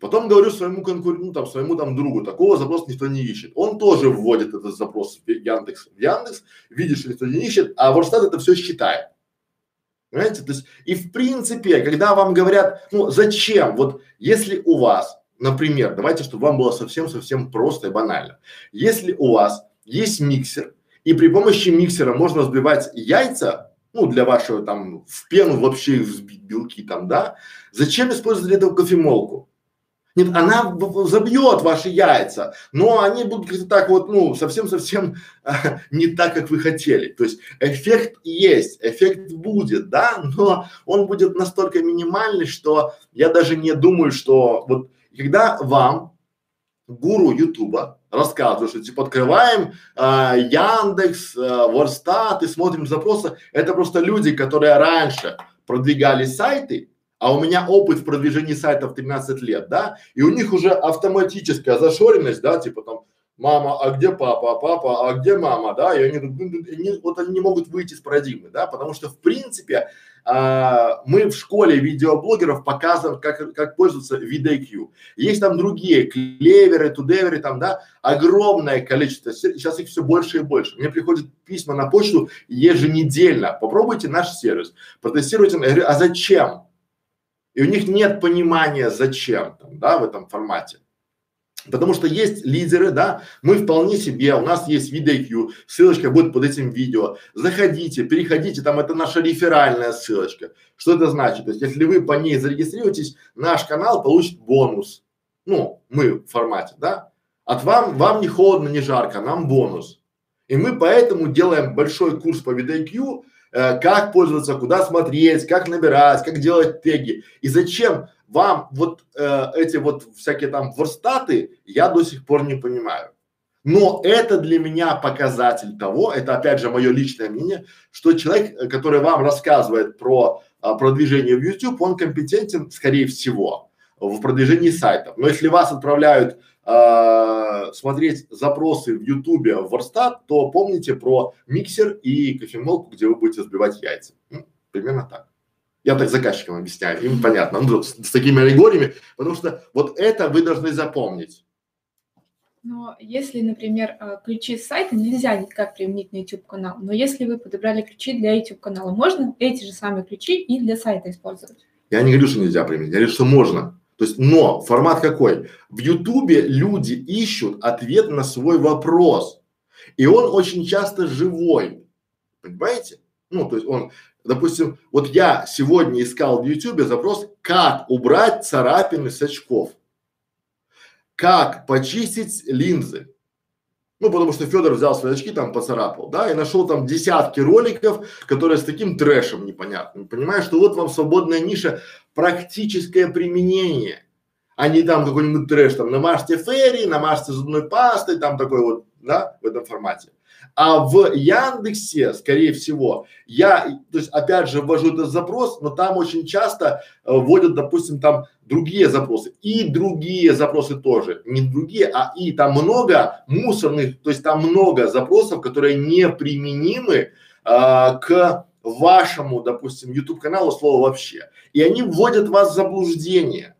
Потом говорю своему конкуренту, ну, там, своему там другу, такого запроса никто не ищет. Он тоже вводит этот запрос в Яндекс, в Яндекс, видишь, никто не ищет, а Ворстат это все считает. Понимаете? То есть, и в принципе, когда вам говорят, ну, зачем, вот если у вас Например, давайте, чтобы вам было совсем-совсем просто и банально. Если у вас есть миксер, и при помощи миксера можно взбивать яйца, ну, для вашего там, в пену вообще взбить белки там, да, зачем использовать для этого кофемолку? Нет, она забьет ваши яйца, но они будут как-то так вот, ну, совсем-совсем а, не так, как вы хотели. То есть эффект есть, эффект будет, да, но он будет настолько минимальный, что я даже не думаю, что вот когда вам гуру Ютуба рассказывает, что типа открываем э, Яндекс, э, Ворстат и смотрим запросы, это просто люди, которые раньше продвигали сайты, а у меня опыт в продвижении сайтов 13 лет, да, и у них уже автоматическая зашоренность, да, типа там мама, а где папа, папа, а где мама, да, и они, они вот они не могут выйти из парадигмы, да, потому что в принципе а, мы в школе видеоблогеров показываем, как, как пользоваться VidIQ. Есть там другие, клеверы, тудеверы, там, да, огромное количество, сейчас их все больше и больше. Мне приходят письма на почту еженедельно, попробуйте наш сервис, протестируйте, я говорю, а зачем? И у них нет понимания, зачем, там, да, в этом формате. Потому что есть лидеры, да, мы вполне себе, у нас есть видео ссылочка будет под этим видео. Заходите, переходите, там это наша реферальная ссылочка. Что это значит? То есть, если вы по ней зарегистрируетесь, наш канал получит бонус. Ну, мы в формате, да. От вам, вам не холодно, не жарко, нам бонус. И мы поэтому делаем большой курс по видео э, как пользоваться, куда смотреть, как набирать, как делать теги. И зачем вам вот э, эти вот всякие там ворстаты, я до сих пор не понимаю. Но это для меня показатель того, это опять же мое личное мнение, что человек, э, который вам рассказывает про а, продвижение в YouTube, он компетентен, скорее всего, в продвижении сайтов. Но если вас отправляют а, смотреть запросы в YouTube в Ворстат, то помните про миксер и кофемолку, где вы будете сбивать яйца. Ну, примерно так. Я так заказчикам объясняю, им понятно, ну, с, с такими аллегориями, потому что вот это вы должны запомнить. Но если, например, э, ключи с сайта нельзя никак применить на YouTube канал, но если вы подобрали ключи для YouTube канала, можно эти же самые ключи и для сайта использовать? Я не говорю, что нельзя применить, я говорю, что можно. То есть, но формат какой? В Ютубе люди ищут ответ на свой вопрос. И он очень часто живой. Понимаете? Ну, то есть он, допустим, вот я сегодня искал в Ютубе запрос, как убрать царапины с очков как почистить линзы. Ну, потому что Федор взял свои очки, там поцарапал, да, и нашел там десятки роликов, которые с таким трэшем непонятным. Понимаешь, что вот вам свободная ниша, практическое применение, а не там какой-нибудь трэш, там намажьте ферри, намажьте зубной пастой, там такой вот, да, в этом формате. А в Яндексе, скорее всего, я, то есть опять же ввожу этот запрос, но там очень часто э, вводят, допустим, там другие запросы и другие запросы тоже, не другие, а и там много мусорных, то есть там много запросов, которые не применимы а, к вашему, допустим, YouTube каналу слова вообще. И они вводят вас в заблуждение.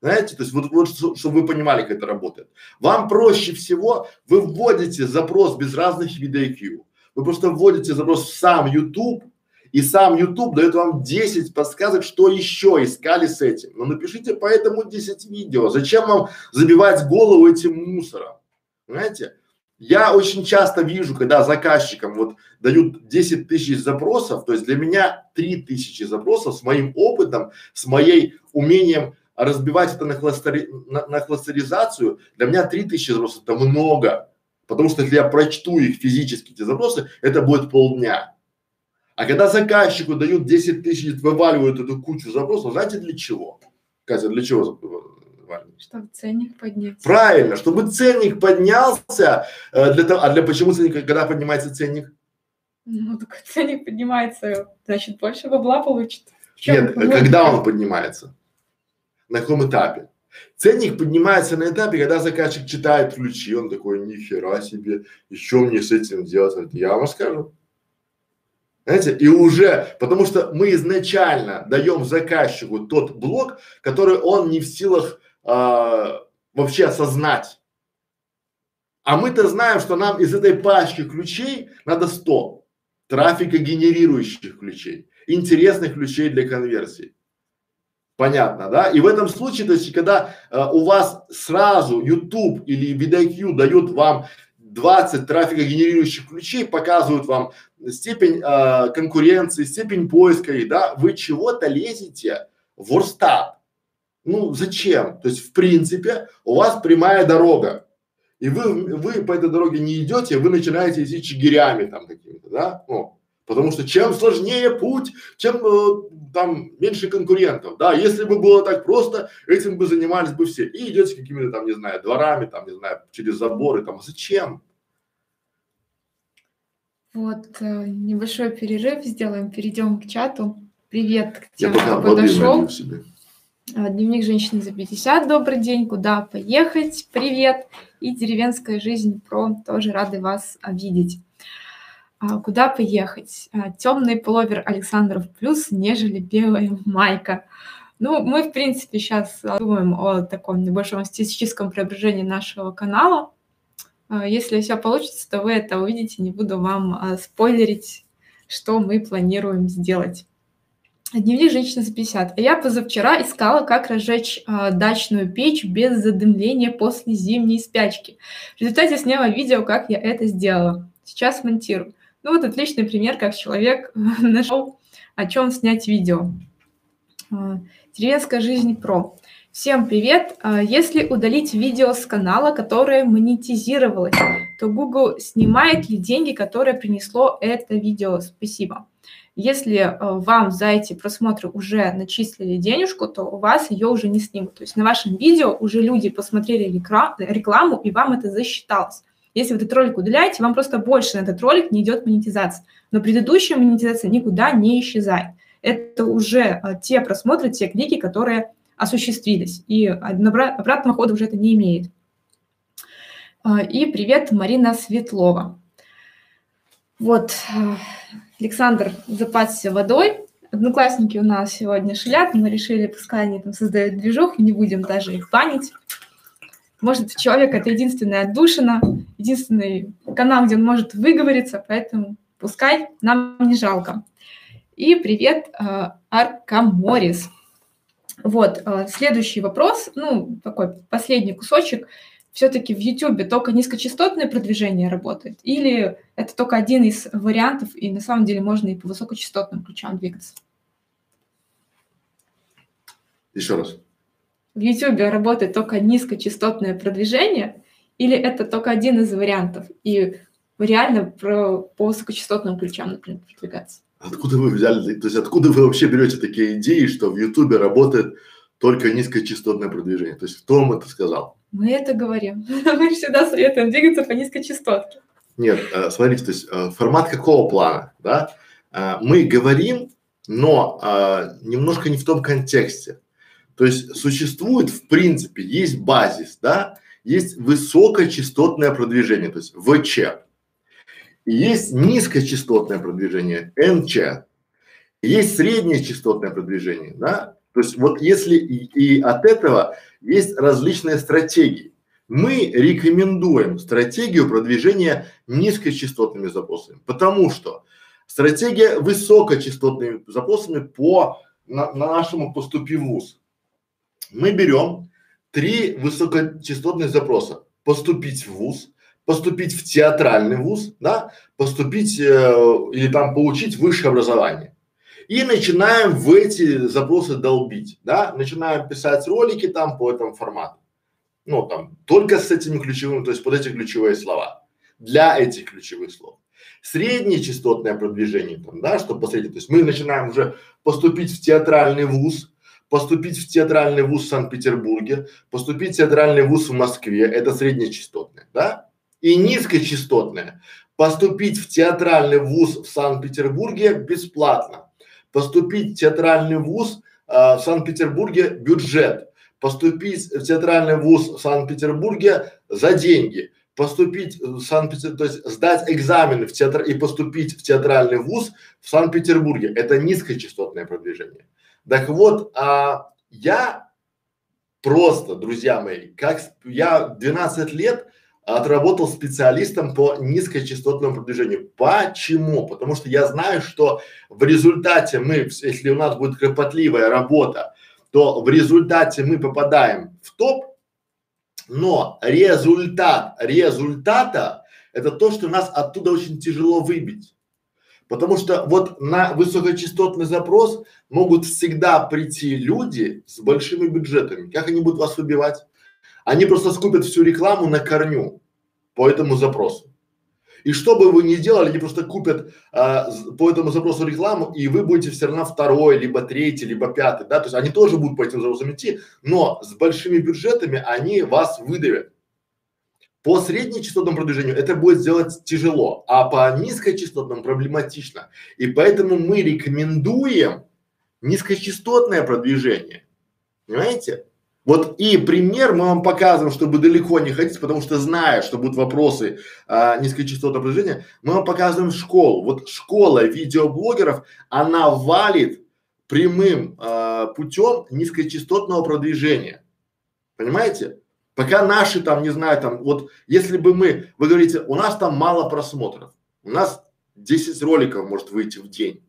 Знаете, то есть вот, вот чтобы вы понимали, как это работает. Вам проще всего, вы вводите запрос без разных видов IQ. Вы просто вводите запрос в сам YouTube, и сам YouTube дает вам 10 подсказок, что еще искали с этим. Но напишите по этому 10 видео. Зачем вам забивать голову этим мусором? Понимаете? Я очень часто вижу, когда заказчикам вот дают 10 тысяч запросов, то есть для меня 3 тысячи запросов с моим опытом, с моей умением разбивать это на, кластери, на, на кластеризацию, для меня 3000 запросов это много. Потому что если я прочту их физически, эти запросы, это будет полдня. А когда заказчику дают 10 тысяч, вываливают эту кучу запросов, знаете для чего? Катя, для чего Чтобы ценник подняться. Правильно, чтобы ценник поднялся. Э, для того, а для почему ценник, когда поднимается ценник? Ну, так ценник поднимается, значит, больше бабла получит. Нет, когда он поднимается? На каком этапе? Ценник поднимается на этапе, когда заказчик читает ключи, он такой, нихера себе, еще мне с этим делать? Я вам скажу. Знаете, и уже, потому что мы изначально даем заказчику тот блок, который он не в силах а, вообще осознать. А мы-то знаем, что нам из этой пачки ключей надо 100 трафика генерирующих ключей, интересных ключей для конверсии. Понятно, да? И в этом случае, то есть, когда э, у вас сразу YouTube или VidIQ дают вам 20 трафика генерирующих ключей, показывают вам степень э, конкуренции, степень поиска, и да, вы чего-то лезете в Ворстат. Ну, зачем? То есть, в принципе, у вас прямая дорога. И вы, вы по этой дороге не идете, вы начинаете идти чигирями там какими-то, да? Ну, Потому что чем сложнее путь, чем э, там меньше конкурентов. Да, если бы было так просто, этим бы занимались бы все. И идете какими-то там, не знаю, дворами, там, не знаю, через заборы, там, зачем? Вот, э, небольшой перерыв сделаем, перейдем к чату. Привет к тем, кто подошел. А, дневник женщины за 50, добрый день, куда поехать, привет. И деревенская жизнь про, тоже рады вас видеть. А, куда поехать? А, темный пуловер Александров плюс, нежели белая майка. Ну, мы, в принципе, сейчас думаем о таком небольшом стилистическом преображении нашего канала. А, если все получится, то вы это увидите, не буду вам а, спойлерить, что мы планируем сделать. Дневник женщины за 50. А я позавчера искала, как разжечь э, дачную печь без задымления после зимней спячки. В результате сняла видео, как я это сделала. Сейчас монтирую. Ну вот отличный пример, как человек <laughs> нашел, о чем снять видео. А, Деревенская жизнь про. Всем привет! А, если удалить видео с канала, которое монетизировалось, то Google снимает ли деньги, которые принесло это видео? Спасибо. Если а, вам за эти просмотры уже начислили денежку, то у вас ее уже не снимут. То есть на вашем видео уже люди посмотрели рекламу, и вам это засчиталось. Если вы этот ролик удаляете, вам просто больше на этот ролик не идет монетизация. Но предыдущая монетизация никуда не исчезает. Это уже а, те просмотры, те клики, которые осуществились. И обратного хода уже это не имеет. А, и привет, Марина Светлова. Вот, а, Александр запасся водой. Одноклассники у нас сегодня шалят, мы решили, пускай они там создают движуху, не будем даже их банить. Может, человек – это единственная отдушина, единственный канал, где он может выговориться, поэтому пускай нам не жалко. И привет, э, Аркаморис. Вот, э, следующий вопрос, ну, такой последний кусочек. Все-таки в YouTube только низкочастотное продвижение работает? Или это только один из вариантов, и на самом деле можно и по высокочастотным ключам двигаться? Еще раз. В YouTube работает только низкочастотное продвижение, или это только один из вариантов? И реально про, по высокочастотным ключам, например, продвигаться? Откуда вы взяли, то есть откуда вы вообще берете такие идеи, что в Ютубе работает только низкочастотное продвижение? То есть кто вам это сказал? Мы это говорим. <laughs> Мы всегда советуем двигаться по низкочастотке. Нет, э, смотрите, то есть э, формат какого плана, да? Э, мы говорим, но немножко не в том контексте. То есть существует, в принципе, есть базис, да, есть высокочастотное продвижение, то есть ВЧ. Есть низкочастотное продвижение, НЧ. Есть среднее частотное продвижение, да. То есть вот если и, и от этого есть различные стратегии. Мы рекомендуем стратегию продвижения низкочастотными запросами, потому что стратегия высокочастотными запросами по на, на нашему поступи в ВУЗ. Мы берем три высокочастотных запроса. Поступить в ВУЗ, поступить в театральный вуз, да, поступить э, или там получить высшее образование. И начинаем в эти запросы долбить, да, начинаем писать ролики там по этому формату. Ну, там, только с этими ключевыми, то есть под эти ключевые слова. Для этих ключевых слов. Среднее частотное продвижение там, да, чтобы посмотреть, то есть мы начинаем уже поступить в театральный вуз, поступить в театральный вуз в Санкт-Петербурге, поступить в театральный вуз в Москве, это среднечастотное, да, и низкочастотное. Поступить в театральный вуз в Санкт-Петербурге бесплатно. Поступить в театральный вуз э, в Санкт-Петербурге бюджет. Поступить в театральный вуз в Санкт-Петербурге за деньги. Поступить в Санкт-Петербурге, то есть сдать экзамены в театр и поступить в театральный вуз в Санкт-Петербурге. Это низкочастотное продвижение. Так вот, а, я просто, друзья мои, как я 12 лет отработал специалистом по низкочастотному продвижению. Почему? Потому что я знаю, что в результате мы, если у нас будет кропотливая работа, то в результате мы попадаем в топ, но результат результата это то, что нас оттуда очень тяжело выбить. Потому что вот на высокочастотный запрос могут всегда прийти люди с большими бюджетами. Как они будут вас выбивать? Они просто скупят всю рекламу на корню по этому запросу. И что бы вы ни делали, они просто купят а, по этому запросу рекламу, и вы будете все равно второй, либо третий, либо пятый, да, то есть они тоже будут по этим запросам идти, но с большими бюджетами они вас выдавят. По среднечастотному продвижению это будет сделать тяжело, а по низкочастотному проблематично. И поэтому мы рекомендуем низкочастотное продвижение. Понимаете? Вот и пример мы вам показываем, чтобы далеко не ходить, потому что зная, что будут вопросы а, низкочастотного продвижения, мы вам показываем школу. Вот школа видеоблогеров, она валит прямым а, путем низкочастотного продвижения. Понимаете? Пока наши там, не знаю, там, вот если бы мы, вы говорите, у нас там мало просмотров, у нас 10 роликов может выйти в день.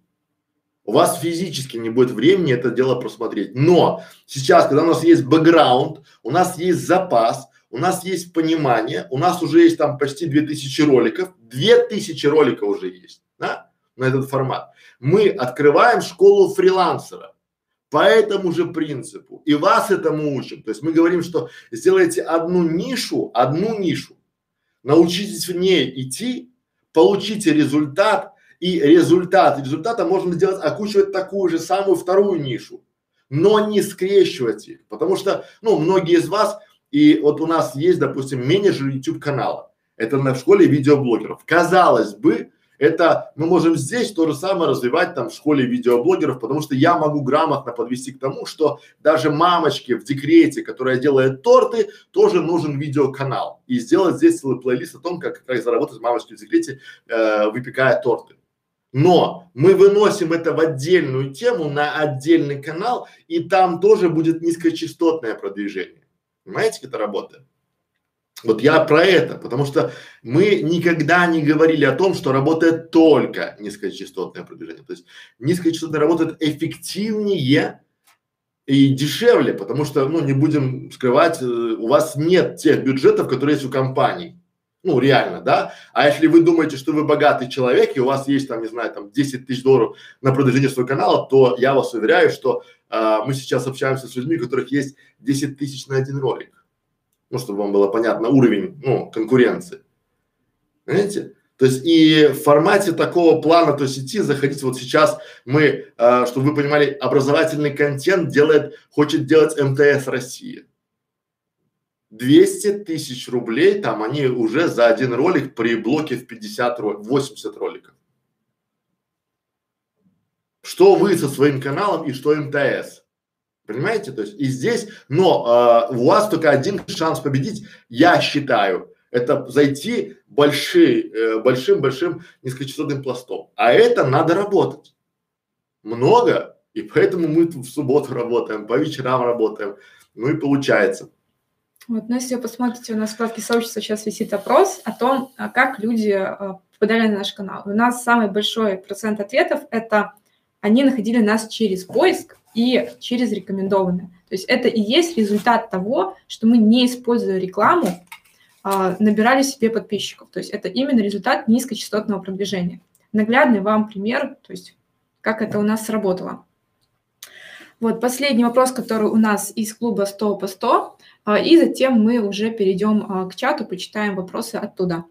У вас физически не будет времени это дело просмотреть. Но сейчас, когда у нас есть бэкграунд, у нас есть запас, у нас есть понимание, у нас уже есть там почти две тысячи роликов, две тысячи роликов уже есть, да, на этот формат. Мы открываем школу фрилансера по этому же принципу и вас этому учим. То есть мы говорим, что сделайте одну нишу, одну нишу, научитесь в ней идти, получите результат, и результат результата можно сделать, окучивать такую же самую вторую нишу, но не скрещивать их, потому что, ну, многие из вас, и вот у нас есть, допустим, менеджер YouTube канала, это на школе видеоблогеров. Казалось бы, это мы можем здесь то же самое развивать там в школе видеоблогеров, потому что я могу грамотно подвести к тому, что даже мамочке в декрете, которая делает торты, тоже нужен видеоканал. И сделать здесь целый плейлист о том, как, как заработать мамочке в декрете, э, выпекая торты. Но мы выносим это в отдельную тему, на отдельный канал, и там тоже будет низкочастотное продвижение. Понимаете, как это работает? Вот я про это, потому что мы никогда не говорили о том, что работает только низкочастотное продвижение. То есть низкочастотное работает эффективнее и дешевле, потому что, ну, не будем скрывать, э, у вас нет тех бюджетов, которые есть у компаний. Ну, реально, да? А если вы думаете, что вы богатый человек, и у вас есть там, не знаю, там 10 тысяч долларов на продвижение своего канала, то я вас уверяю, что а, мы сейчас общаемся с людьми, у которых есть 10 тысяч на один ролик ну, чтобы вам было понятно уровень, ну, конкуренции. Понимаете? То есть и в формате такого плана, то есть идти, заходить вот сейчас мы, э, чтобы вы понимали, образовательный контент делает, хочет делать МТС Россия. 200 тысяч рублей, там они уже за один ролик при блоке в 50 роликов, 80 роликов. Что вы со своим каналом и что МТС? Понимаете? То есть и здесь, но э, у вас только один шанс победить, я считаю, это зайти большие, э, большим большим низкочастотным пластом. А это надо работать. Много, и поэтому мы в субботу работаем, по вечерам работаем. Ну и получается. Вот, ну если вы посмотрите, у нас в вкладке сообщества сейчас висит опрос о том, а как люди а, попадали на наш канал. У нас самый большой процент ответов – это они находили нас через поиск, и через рекомендованное. То есть это и есть результат того, что мы, не используя рекламу, а, набирали себе подписчиков. То есть это именно результат низкочастотного продвижения. Наглядный вам пример, то есть как это у нас сработало. Вот последний вопрос, который у нас из клуба 100 по 100, а, и затем мы уже перейдем а, к чату, почитаем вопросы оттуда.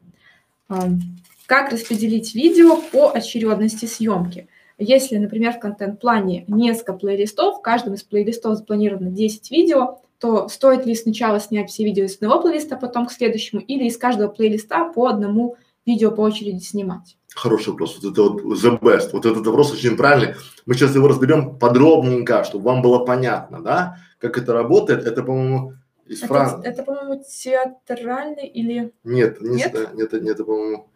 Как распределить видео по очередности съемки? Если, например, в контент-плане несколько плейлистов, в каждом из плейлистов запланировано 10 видео, то стоит ли сначала снять все видео из одного плейлиста, потом к следующему, или из каждого плейлиста по одному видео по очереди снимать? Хороший вопрос. Вот это вот the best. Вот этот вопрос очень правильный. Мы сейчас его разберем подробненько, чтобы вам было понятно, да, как это работает. Это, по-моему, из Франции. Это, по-моему, театральный или... Нет, не нет, нет, нет, это, по-моему,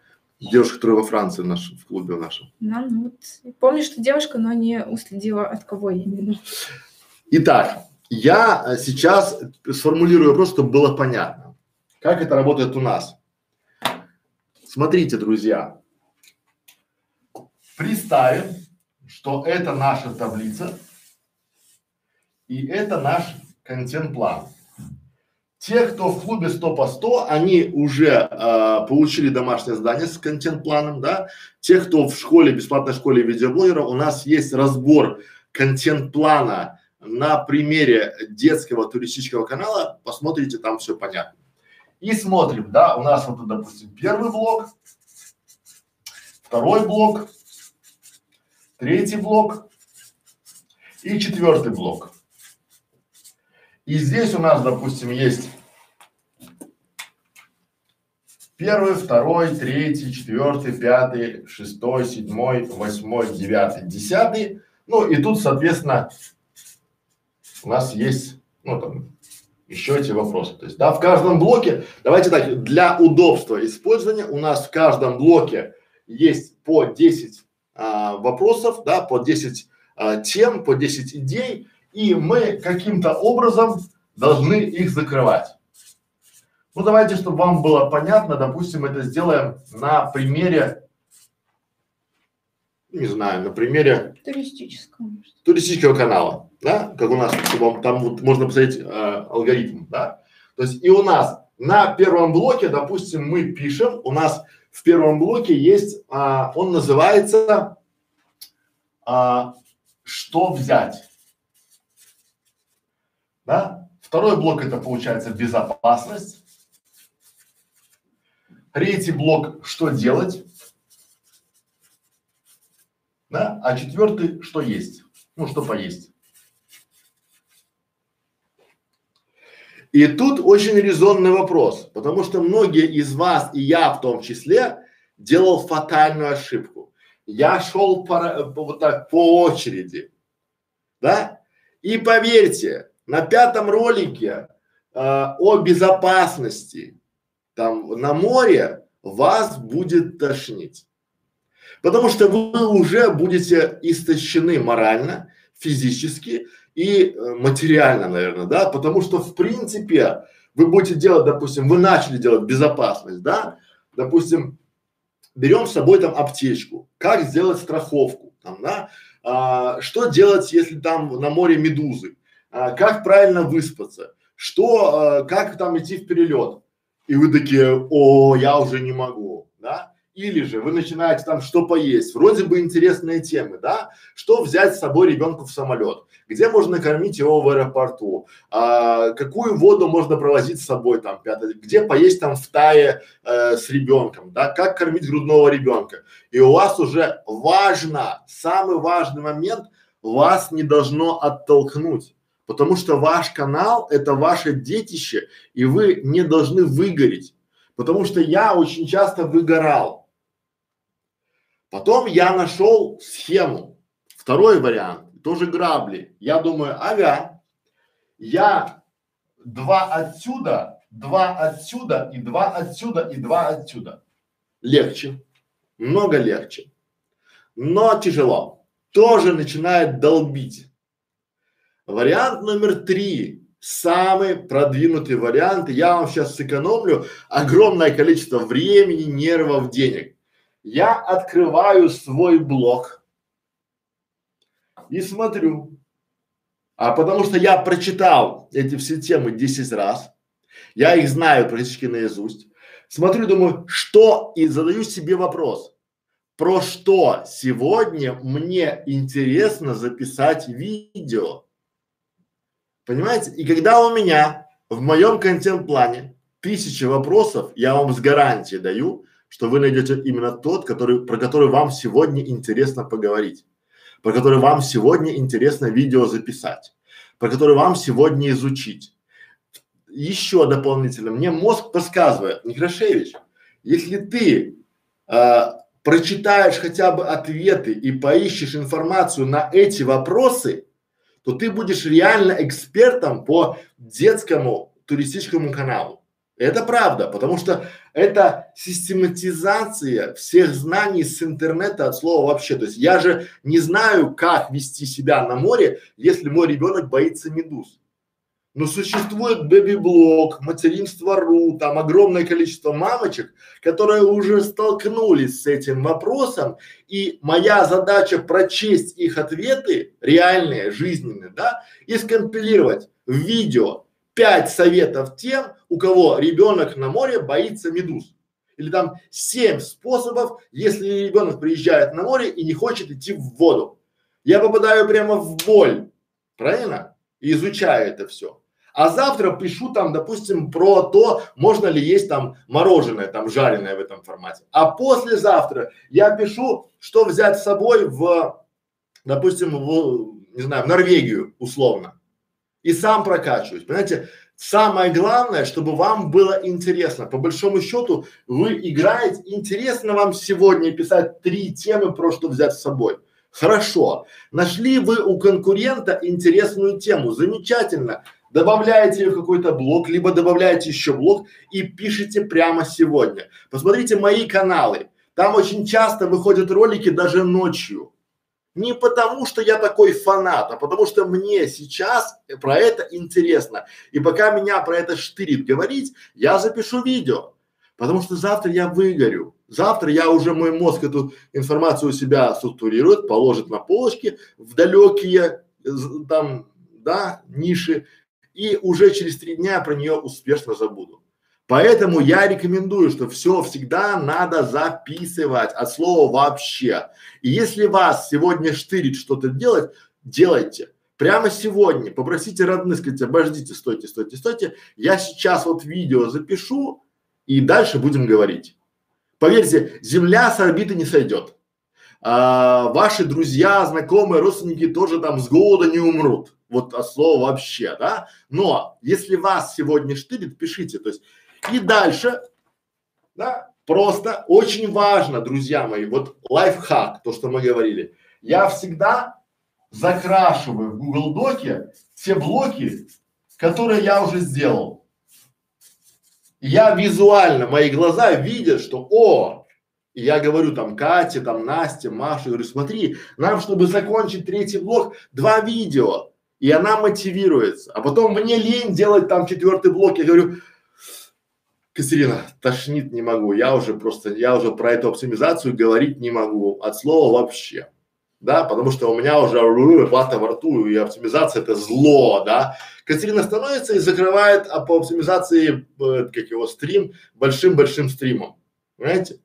Девушка, которая во Франции наш, в клубе нашем. Да, ну вот, помню, что девушка, но не уследила, от кого именно. Итак, я э, сейчас сформулирую вопрос, чтобы было понятно, как это работает у нас. Смотрите, друзья, представим, что это наша таблица и это наш контент-план. Те, кто в клубе 100 по 100, они уже э, получили домашнее задание с контент-планом, да. Те, кто в школе, бесплатной школе видеоблогера, у нас есть разбор контент-плана на примере детского туристического канала. Посмотрите, там все понятно. И смотрим, да, у нас вот, допустим, первый блок, второй блок, третий блок и четвертый блок. И здесь у нас, допустим, есть первый, второй, третий, четвертый, пятый, шестой, седьмой, восьмой, девятый, десятый. Ну и тут, соответственно, у нас есть, ну там, еще эти вопросы. То есть, да, в каждом блоке, давайте так, для удобства использования у нас в каждом блоке есть по 10 а, вопросов, да, по 10 а, тем, по 10 идей, и мы каким-то образом должны их закрывать. Ну, давайте, чтобы вам было понятно, допустим, это сделаем на примере, не знаю, на примере туристического, туристического канала, да, как у нас, чтобы там вот можно посмотреть э, алгоритм, да. То есть и у нас на первом блоке, допустим, мы пишем, у нас в первом блоке есть, а, он называется а, «Что взять?». Да? Второй блок это получается безопасность. Третий блок что делать? Да? А четвертый что есть? Ну, что поесть. И тут очень резонный вопрос, потому что многие из вас, и я в том числе, делал фатальную ошибку. Я шел по, вот так по очереди, да? И поверьте, на пятом ролике э, о безопасности там на море вас будет тошнить. Потому что вы уже будете истощены морально, физически и э, материально, наверное, да, потому что в принципе вы будете делать, допустим, вы начали делать безопасность, да, допустим, берем с собой там аптечку, как сделать страховку, там, да, а, что делать, если там на море медузы, а, как правильно выспаться, что, а, как там идти в перелет, и вы такие, о, я уже не могу, да, или же вы начинаете там что поесть, вроде бы интересные темы, да, что взять с собой ребенку в самолет, где можно кормить его в аэропорту, а, какую воду можно провозить с собой там, где поесть там в тае э, с ребенком, да, как кормить грудного ребенка. И у вас уже важно, самый важный момент, вас не должно оттолкнуть. Потому что ваш канал – это ваше детище, и вы не должны выгореть. Потому что я очень часто выгорал. Потом я нашел схему. Второй вариант, тоже грабли. Я думаю, ага, я два отсюда, два отсюда и два отсюда и два отсюда. Легче, много легче. Но тяжело. Тоже начинает долбить. Вариант номер три, самый продвинутый вариант. Я вам сейчас сэкономлю огромное количество времени, нервов, денег я открываю свой блог и смотрю. А потому что я прочитал эти все темы 10 раз, я их знаю практически наизусть. Смотрю, думаю, что и задаю себе вопрос, про что сегодня мне интересно записать видео. Понимаете? И когда у меня в моем контент-плане тысячи вопросов, я вам с гарантией даю, что вы найдете именно тот, который, про который вам сегодня интересно поговорить, про который вам сегодня интересно видео записать, про который вам сегодня изучить. Еще дополнительно, мне мозг подсказывает, Некрашевич, если ты э, прочитаешь хотя бы ответы и поищешь информацию на эти вопросы, то ты будешь реально экспертом по детскому туристическому каналу. Это правда, потому что это систематизация всех знаний с интернета от слова вообще. То есть я же не знаю, как вести себя на море, если мой ребенок боится медуз. Но существует бэби-блог, материнство.ру, там огромное количество мамочек, которые уже столкнулись с этим вопросом, и моя задача прочесть их ответы, реальные, жизненные, да, и скомпилировать в видео пять советов тем, у кого ребенок на море боится медуз. Или там семь способов, если ребенок приезжает на море и не хочет идти в воду. Я попадаю прямо в боль, правильно? И изучаю это все. А завтра пишу там, допустим, про то, можно ли есть там мороженое, там жареное в этом формате. А послезавтра я пишу, что взять с собой в, допустим, в, не знаю, в Норвегию условно и сам прокачиваюсь. Понимаете, самое главное, чтобы вам было интересно. По большому счету, вы играете, интересно вам сегодня писать три темы, про что взять с собой. Хорошо. Нашли вы у конкурента интересную тему. Замечательно. Добавляете ее в какой-то блок, либо добавляете еще блок и пишите прямо сегодня. Посмотрите мои каналы. Там очень часто выходят ролики даже ночью. Не потому, что я такой фанат, а потому что мне сейчас про это интересно. И пока меня про это штырит говорить, я запишу видео. Потому что завтра я выгорю. Завтра я уже, мой мозг эту информацию у себя структурирует, положит на полочки в далекие там, да, ниши. И уже через три дня про нее успешно забуду. Поэтому я рекомендую, что все всегда надо записывать от слова вообще. И если вас сегодня штырит что-то делать, делайте. Прямо сегодня попросите родных, скажите, обождите, стойте, стойте, стойте. Я сейчас вот видео запишу и дальше будем говорить. Поверьте, Земля с орбиты не сойдет. А, ваши друзья, знакомые, родственники тоже там с голода не умрут. Вот от слова вообще, да. Но если вас сегодня штырит, пишите. То есть и дальше, да, просто очень важно, друзья мои, вот лайфхак, то, что мы говорили. Я всегда закрашиваю в Google Доке те блоки, которые я уже сделал. Я визуально, мои глаза видят, что о, И я говорю там Кате, там Насте, Маше, говорю, смотри, нам, чтобы закончить третий блок, два видео. И она мотивируется. А потом мне лень делать там четвертый блок. Я говорю, Катерина, тошнит не могу. Я уже просто, я уже про эту оптимизацию говорить не могу. От слова вообще. Да, потому что у меня уже вата во рту, и оптимизация это зло, да. Катерина становится и закрывает а по оптимизации, э, как его, стрим большим-большим стримом. Понимаете?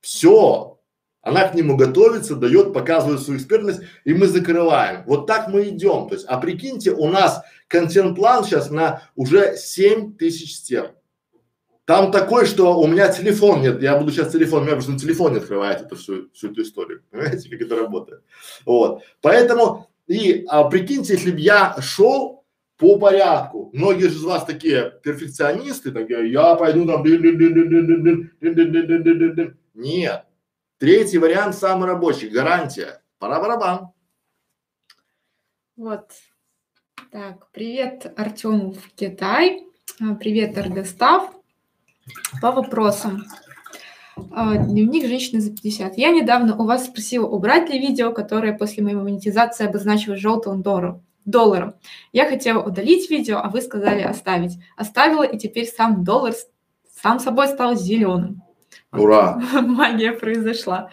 Все. Она к нему готовится, дает, показывает свою экспертность, и мы закрываем. Вот так мы идем. То есть, а прикиньте, у нас контент-план сейчас на уже 7 тысяч стен. Там такой, что у меня телефон нет, я буду сейчас телефон, у меня просто телефон не открывает эту всю, всю эту историю. <laughs> Понимаете, как это работает? Вот. Поэтому, и а, прикиньте, если бы я шел по порядку, многие же из вас такие перфекционисты, такие, я пойду там, нет. Третий вариант самый рабочий, гарантия. Пора барабан. Вот. Так, привет Артему в Китай. А, привет, Эргостав. По вопросам. А, дневник женщины за 50. Я недавно у вас спросила, убрать ли видео, которое после моей монетизации обозначилось желтым долларом. долларом. Я хотела удалить видео, а вы сказали оставить. Оставила, и теперь сам доллар сам собой стал зеленым. Ура! <laughs> Магия произошла.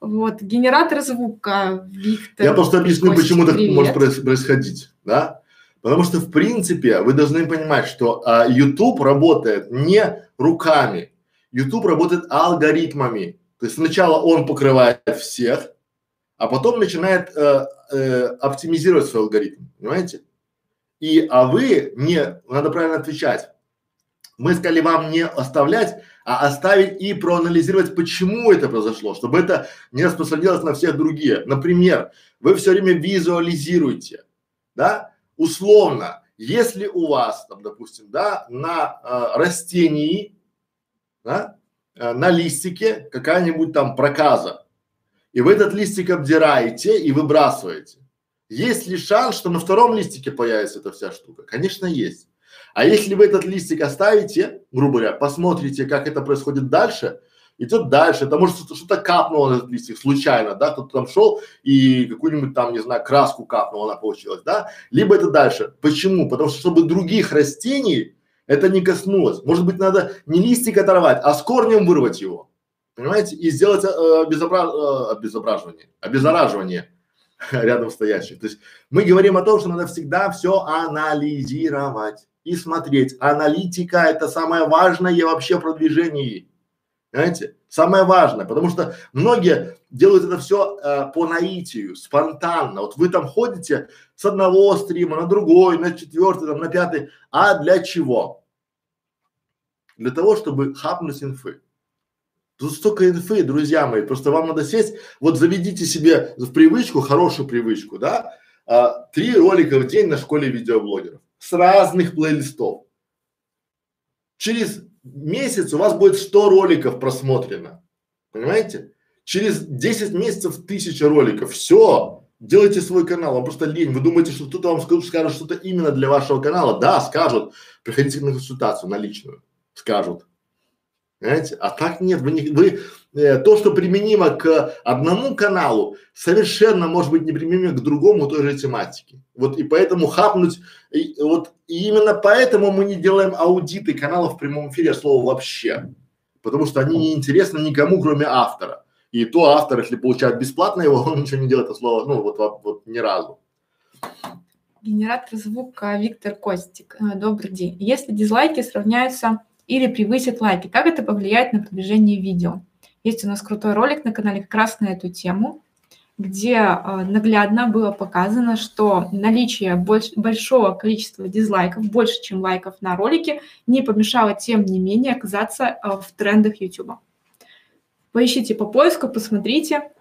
Вот, генератор звука, Виктор. Я просто объясню, почему так привет. может происходить, да? Потому что, в принципе, вы должны понимать, что а, YouTube работает не руками, YouTube работает алгоритмами. То есть сначала он покрывает всех, а потом начинает э, э, оптимизировать свой алгоритм, понимаете? И, а вы не, надо правильно отвечать. Мы сказали вам не оставлять, а оставить и проанализировать, почему это произошло, чтобы это не распространилось на всех другие. Например, вы все время визуализируете, да, условно, если у вас, там, допустим, да, на э, растении, да, э, на листике какая-нибудь там проказа, и вы этот листик обдираете и выбрасываете, есть ли шанс, что на втором листике появится эта вся штука? Конечно, есть. А если вы этот листик оставите, грубо говоря, посмотрите, как это происходит дальше, идет дальше, это может что-то капнуло на этот листик случайно, да, кто-то там шел и какую-нибудь там, не знаю, краску капнула, она получилась, да, либо это дальше. Почему? Потому что чтобы других растений это не коснулось. Может быть, надо не листик оторвать, а с корнем вырвать его, понимаете, и сделать э, безобра... э, обезображивание, обеззараживание <laughs> рядом стоящих. То есть мы говорим о том, что надо всегда все анализировать и смотреть. Аналитика – это самое важное вообще в продвижении. Понимаете? Самое важное, потому что многие делают это все э, по наитию, спонтанно. Вот вы там ходите с одного стрима на другой, на четвертый, там, на пятый. А для чего? Для того, чтобы хапнуть инфы. Тут столько инфы, друзья мои, просто вам надо сесть, вот заведите себе в привычку, хорошую привычку, да, а, три ролика в день на школе видеоблогеров с разных плейлистов. Через месяц у вас будет 100 роликов просмотрено. Понимаете? Через 10 месяцев тысяча роликов. Все. Делайте свой канал. Вам просто лень. Вы думаете, что кто-то вам скажет, скажет что-то именно для вашего канала? Да, скажут. Приходите на консультацию, на личную. Скажут. Понимаете? А так нет, вы, не, вы э, то, что применимо к одному каналу, совершенно может быть неприменимо к другому той же тематике. Вот и поэтому хапнуть, и, вот и именно поэтому мы не делаем аудиты каналов в прямом эфире слова вообще, потому что они не интересны никому, кроме автора. И то автор, если получает бесплатно его, <laughs> он ничего не делает, это слово, ну вот, вот, вот ни разу. Генератор звука Виктор Костик. Э, добрый день. Если дизлайки сравняются или превысит лайки. Как это повлияет на продвижение видео? Есть у нас крутой ролик на канале как раз на эту тему, где э, наглядно было показано, что наличие больш, большого количества дизлайков, больше, чем лайков на ролике, не помешало, тем не менее, оказаться э, в трендах YouTube. Поищите по поиску, посмотрите.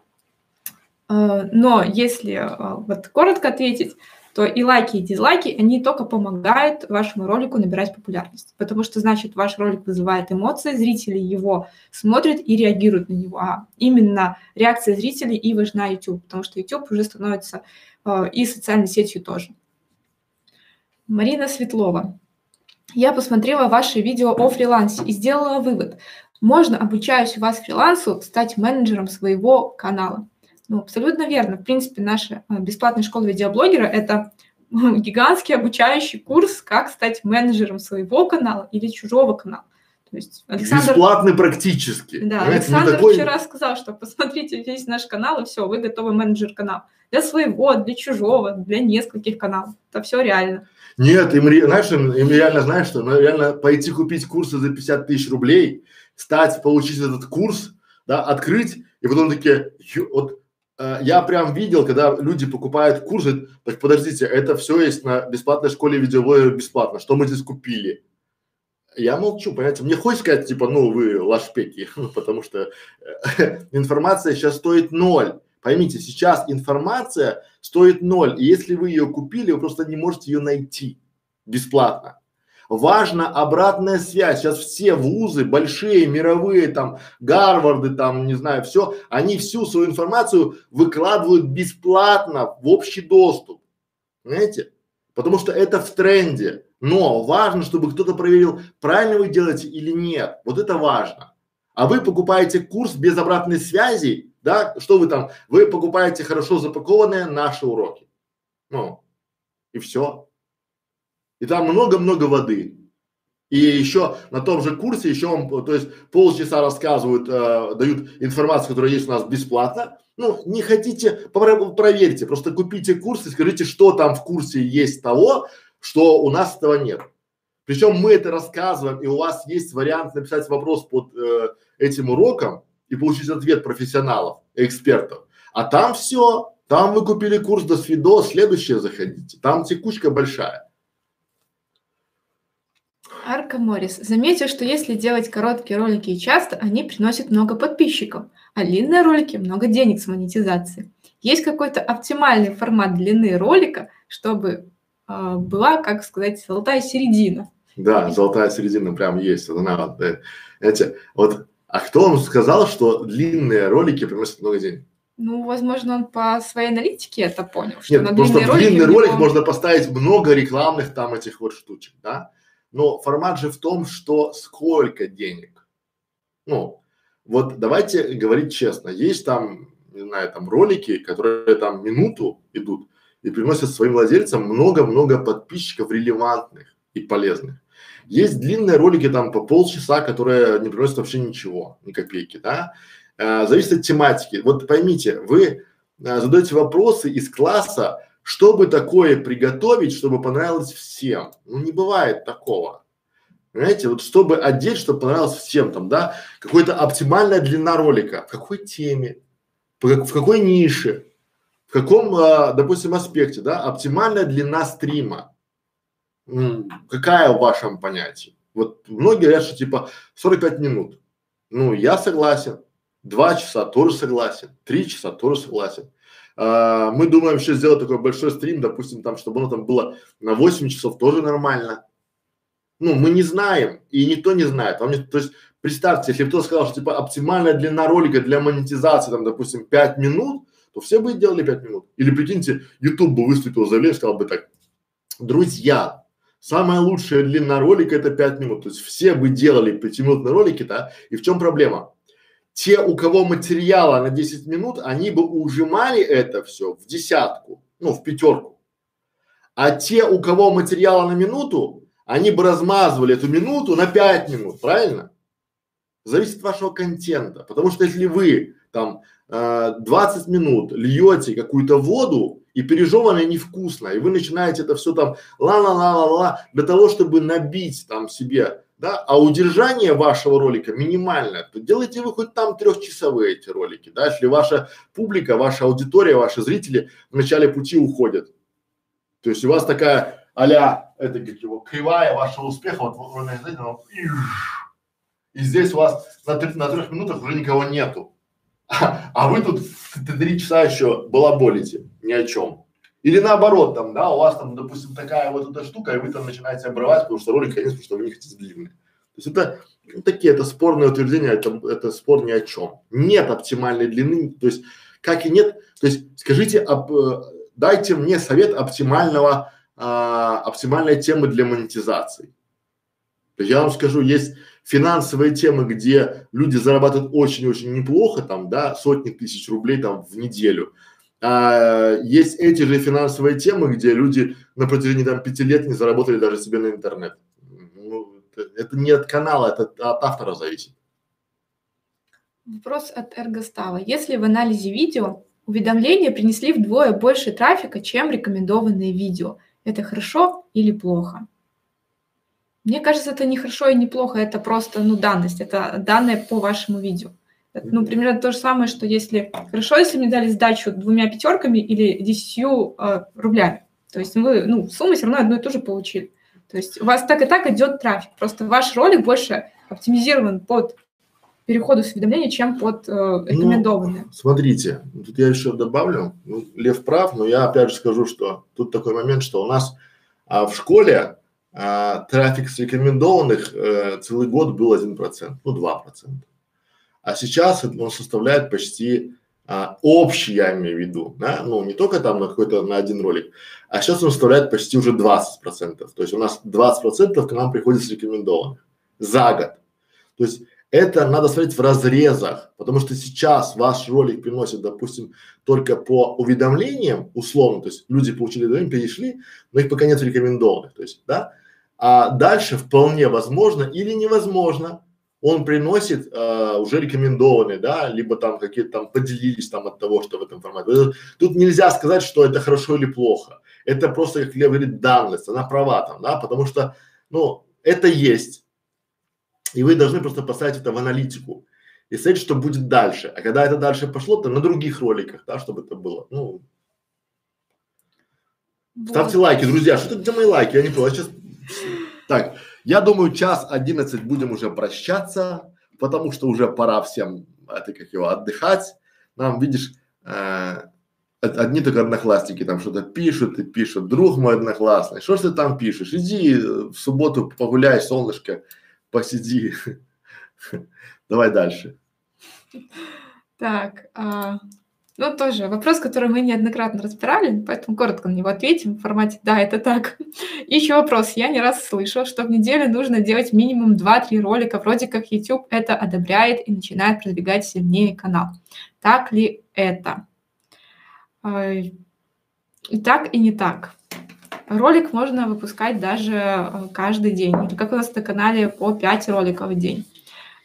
Э, но если вот коротко ответить, то и лайки, и дизлайки, они только помогают вашему ролику набирать популярность. Потому что, значит, ваш ролик вызывает эмоции, зрители его смотрят и реагируют на него. А именно реакция зрителей и важна YouTube, потому что YouTube уже становится э, и социальной сетью тоже. Марина Светлова. Я посмотрела ваше видео о фрилансе и сделала вывод. можно, обучаясь у вас фрилансу, стать менеджером своего канала. Ну, абсолютно верно. В принципе, наша э, бесплатная школа видеоблогера – это гигантский обучающий курс, как стать менеджером своего канала или чужого канала. То есть Александр... Бесплатный практически. Да, Понимаете, Александр такой... вчера сказал, что посмотрите весь наш канал, и все, вы готовы менеджер канала. Для своего, для чужого, для нескольких каналов. Это все реально. Нет, им, знаешь, им, им реально, знаешь, что ну, реально пойти купить курсы за 50 тысяч рублей, стать, получить этот курс, да, открыть, и потом такие, вот э, я прям видел, когда люди покупают курсы, так подождите, это все есть на бесплатной школе видеоблогера бесплатно, что мы здесь купили? Я молчу, понимаете, мне хочется сказать, типа, ну вы лашпеки, <laughs> потому что э, <laughs> информация сейчас стоит ноль. Поймите, сейчас информация стоит ноль, и если вы ее купили, вы просто не можете ее найти бесплатно. Важна обратная связь. Сейчас все вузы, большие, мировые, там, Гарварды, там, не знаю, все, они всю свою информацию выкладывают бесплатно в общий доступ. Понимаете? Потому что это в тренде. Но важно, чтобы кто-то проверил, правильно вы делаете или нет. Вот это важно. А вы покупаете курс без обратной связи, да, что вы там, вы покупаете хорошо запакованные наши уроки. Ну, и все. И там много-много воды. И еще на том же курсе еще вам, то есть полчаса рассказывают, э, дают информацию, которая есть у нас бесплатно. Ну, не хотите, проверьте, просто купите курс и скажите, что там в курсе есть того, что у нас этого нет. Причем мы это рассказываем, и у вас есть вариант написать вопрос под э, этим уроком и получить ответ профессионалов, экспертов. А там все, там вы купили курс до свидо, следующее заходите, там текучка большая. Арка Моррис. Заметил, что если делать короткие ролики и часто, они приносят много подписчиков, а длинные ролики – много денег с монетизацией. Есть какой-то оптимальный формат длины ролика, чтобы э, была, как сказать, золотая середина. Да, золотая середина прям есть. Надо. Э, эти, вот, а кто вам сказал, что длинные ролики приносят много денег? Ну, возможно, он по своей аналитике это понял. Что Нет, на просто в длинный ролик него... можно поставить много рекламных там этих вот штучек, да? Но формат же в том, что сколько денег. Ну, вот давайте говорить честно. Есть там, не знаю, там ролики, которые там минуту идут и приносят своим владельцам много-много подписчиков релевантных и полезных. Есть длинные ролики там по полчаса, которые не приносят вообще ничего, ни копейки, да. Э, зависит от тематики. Вот поймите, вы э, задаете вопросы из класса, что бы такое приготовить, чтобы понравилось всем? Ну, не бывает такого. Понимаете, вот чтобы одеть, чтобы понравилось всем там, да, какая-то оптимальная длина ролика, в какой теме, в какой нише, в каком, а, допустим, аспекте, да, оптимальная длина стрима. М, какая в вашем понятии? Вот многие говорят, что типа 45 минут. Ну, я согласен. Два часа тоже согласен. Три часа тоже согласен. А, мы думаем еще сделать такой большой стрим, допустим, там, чтобы оно там было на 8 часов, тоже нормально. Ну, мы не знаем, и никто не знает. Вам не, то есть, представьте, если кто сказал, что типа оптимальная длина ролика для монетизации, там, допустим, 5 минут, то все бы делали 5 минут. Или прикиньте, YouTube бы выступил заявление, сказал бы так, друзья, самая лучшая длина ролика это 5 минут. То есть все бы делали 5-минутные ролики, да, и в чем проблема? Те, у кого материала на 10 минут, они бы ужимали это все в десятку, ну, в пятерку. А те, у кого материала на минуту, они бы размазывали эту минуту на 5 минут, правильно? Зависит от вашего контента. Потому что если вы там э, 20 минут льете какую-то воду и пережеванная невкусно, и вы начинаете это все там ла-ла-ла-ла-ла для того, чтобы набить там себе да, а удержание вашего ролика минимальное, то делайте вы хоть там трехчасовые эти ролики, да, если ваша публика, ваша аудитория, ваши зрители в начале пути уходят. То есть у вас такая а-ля, это как его, кривая вашего успеха, вот вы знаете, ну, и здесь у вас на, на трех минутах уже никого нету. А, а вы тут три часа еще балаболите ни о чем. Или наоборот, там, да, у вас там, допустим, такая вот эта штука, и вы там начинаете обрывать, потому что ролик потому что вы не хотите длинный. То есть это ну, такие, это спорные утверждения, это, это спор ни о чем. Нет оптимальной длины, то есть как и нет, то есть скажите, об, э, дайте мне совет оптимального, а, оптимальной темы для монетизации. То есть я вам скажу, есть финансовые темы, где люди зарабатывают очень-очень неплохо, там, да, сотни тысяч рублей там в неделю. А есть эти же финансовые темы, где люди на протяжении там пяти лет не заработали даже себе на интернет. Ну, это, это не от канала, это от автора зависит. Вопрос от Эргостава. Если в анализе видео уведомления принесли вдвое больше трафика, чем рекомендованные видео, это хорошо или плохо? Мне кажется, это не хорошо и не плохо, это просто, ну, данность, это данные по вашему видео. Это, ну, примерно то же самое, что если хорошо, если мне дали сдачу двумя пятерками или десятью э, рублями, то есть вы, ну, сумму все равно одну и ту же получили. То есть у вас так и так идет трафик, просто ваш ролик больше оптимизирован под переходу с уведомления, чем под э, рекомендованные. Ну, смотрите, тут я еще добавлю, ну, Лев прав, но я опять же скажу, что тут такой момент, что у нас а, в школе а, трафик с рекомендованных э, целый год был 1%, ну 2%. А сейчас он составляет почти а, общий, я имею в виду, да, ну не только там на какой-то, на один ролик, а сейчас он составляет почти уже 20%. То есть у нас 20% к нам приходит с рекомендованных за год. То есть это надо смотреть в разрезах, потому что сейчас ваш ролик приносит, допустим, только по уведомлениям, условно, то есть люди получили уведомления, перешли, но их пока нет рекомендованных, то есть, да, а дальше вполне возможно или невозможно он приносит э, уже рекомендованные, да, либо там какие-то там поделились там от того, что в этом формате. Тут нельзя сказать, что это хорошо или плохо. Это просто, как Лев говорит, данность, она права там, да, потому что, ну, это есть, и вы должны просто поставить это в аналитику и смотреть, что будет дальше. А когда это дальше пошло, то на других роликах, да, чтобы это было. Ну, вот. ставьте лайки, друзья. Что это где мои лайки? Я не понял. сейчас... Так, я думаю, час одиннадцать будем уже прощаться, потому что уже пора всем, это как его, отдыхать. Нам, видишь, э, одни только одноклассники там что-то пишут и пишут. Друг мой одноклассный, что ж ты там пишешь? Иди в субботу погуляй, солнышко посиди. <laughs> Давай дальше. Так, а, ну тоже вопрос, который мы неоднократно разбирали, поэтому коротко на него ответим в формате «да, это так». <laughs> Еще вопрос. Я не раз слышал, что в неделю нужно делать минимум 2-3 ролика, вроде как YouTube это одобряет и начинает продвигать сильнее канал. Так ли это? И так, и не так. Ролик можно выпускать даже э, каждый день. Как у нас на канале по 5 роликов в день.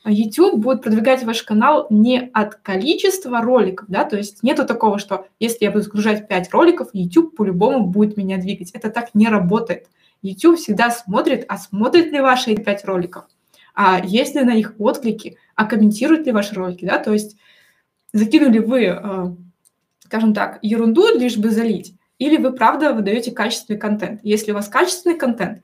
YouTube будет продвигать ваш канал не от количества роликов, да, то есть нету такого, что если я буду загружать 5 роликов, YouTube по-любому будет меня двигать. Это так не работает. YouTube всегда смотрит, а смотрит ли ваши 5 роликов, а есть ли на них отклики, а комментируют ли ваши ролики, да, то есть закинули вы, э, скажем так, ерунду лишь бы залить, или вы правда выдаете качественный контент. Если у вас качественный контент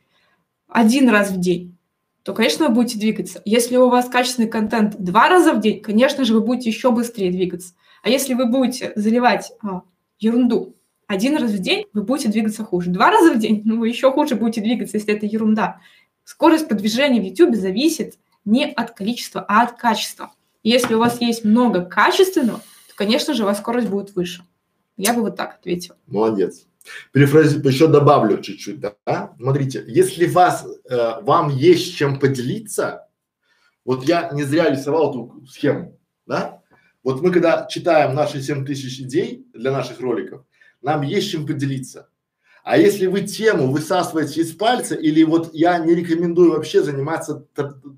один раз в день, то, конечно, вы будете двигаться. Если у вас качественный контент два раза в день, конечно же, вы будете еще быстрее двигаться. А если вы будете заливать а, ерунду один раз в день, вы будете двигаться хуже. Два раза в день, ну, вы еще хуже будете двигаться, если это ерунда. Скорость продвижения в YouTube зависит не от количества, а от качества. Если у вас есть много качественного, то, конечно же, у вас скорость будет выше. Я бы вот так ответила. Молодец. Перефрази, еще добавлю чуть-чуть, да? Смотрите, если вас, э, вам есть чем поделиться, вот я не зря рисовал эту схему, да? Вот мы когда читаем наши 7 тысяч идей для наших роликов, нам есть чем поделиться. А если вы тему высасываете из пальца, или вот я не рекомендую вообще заниматься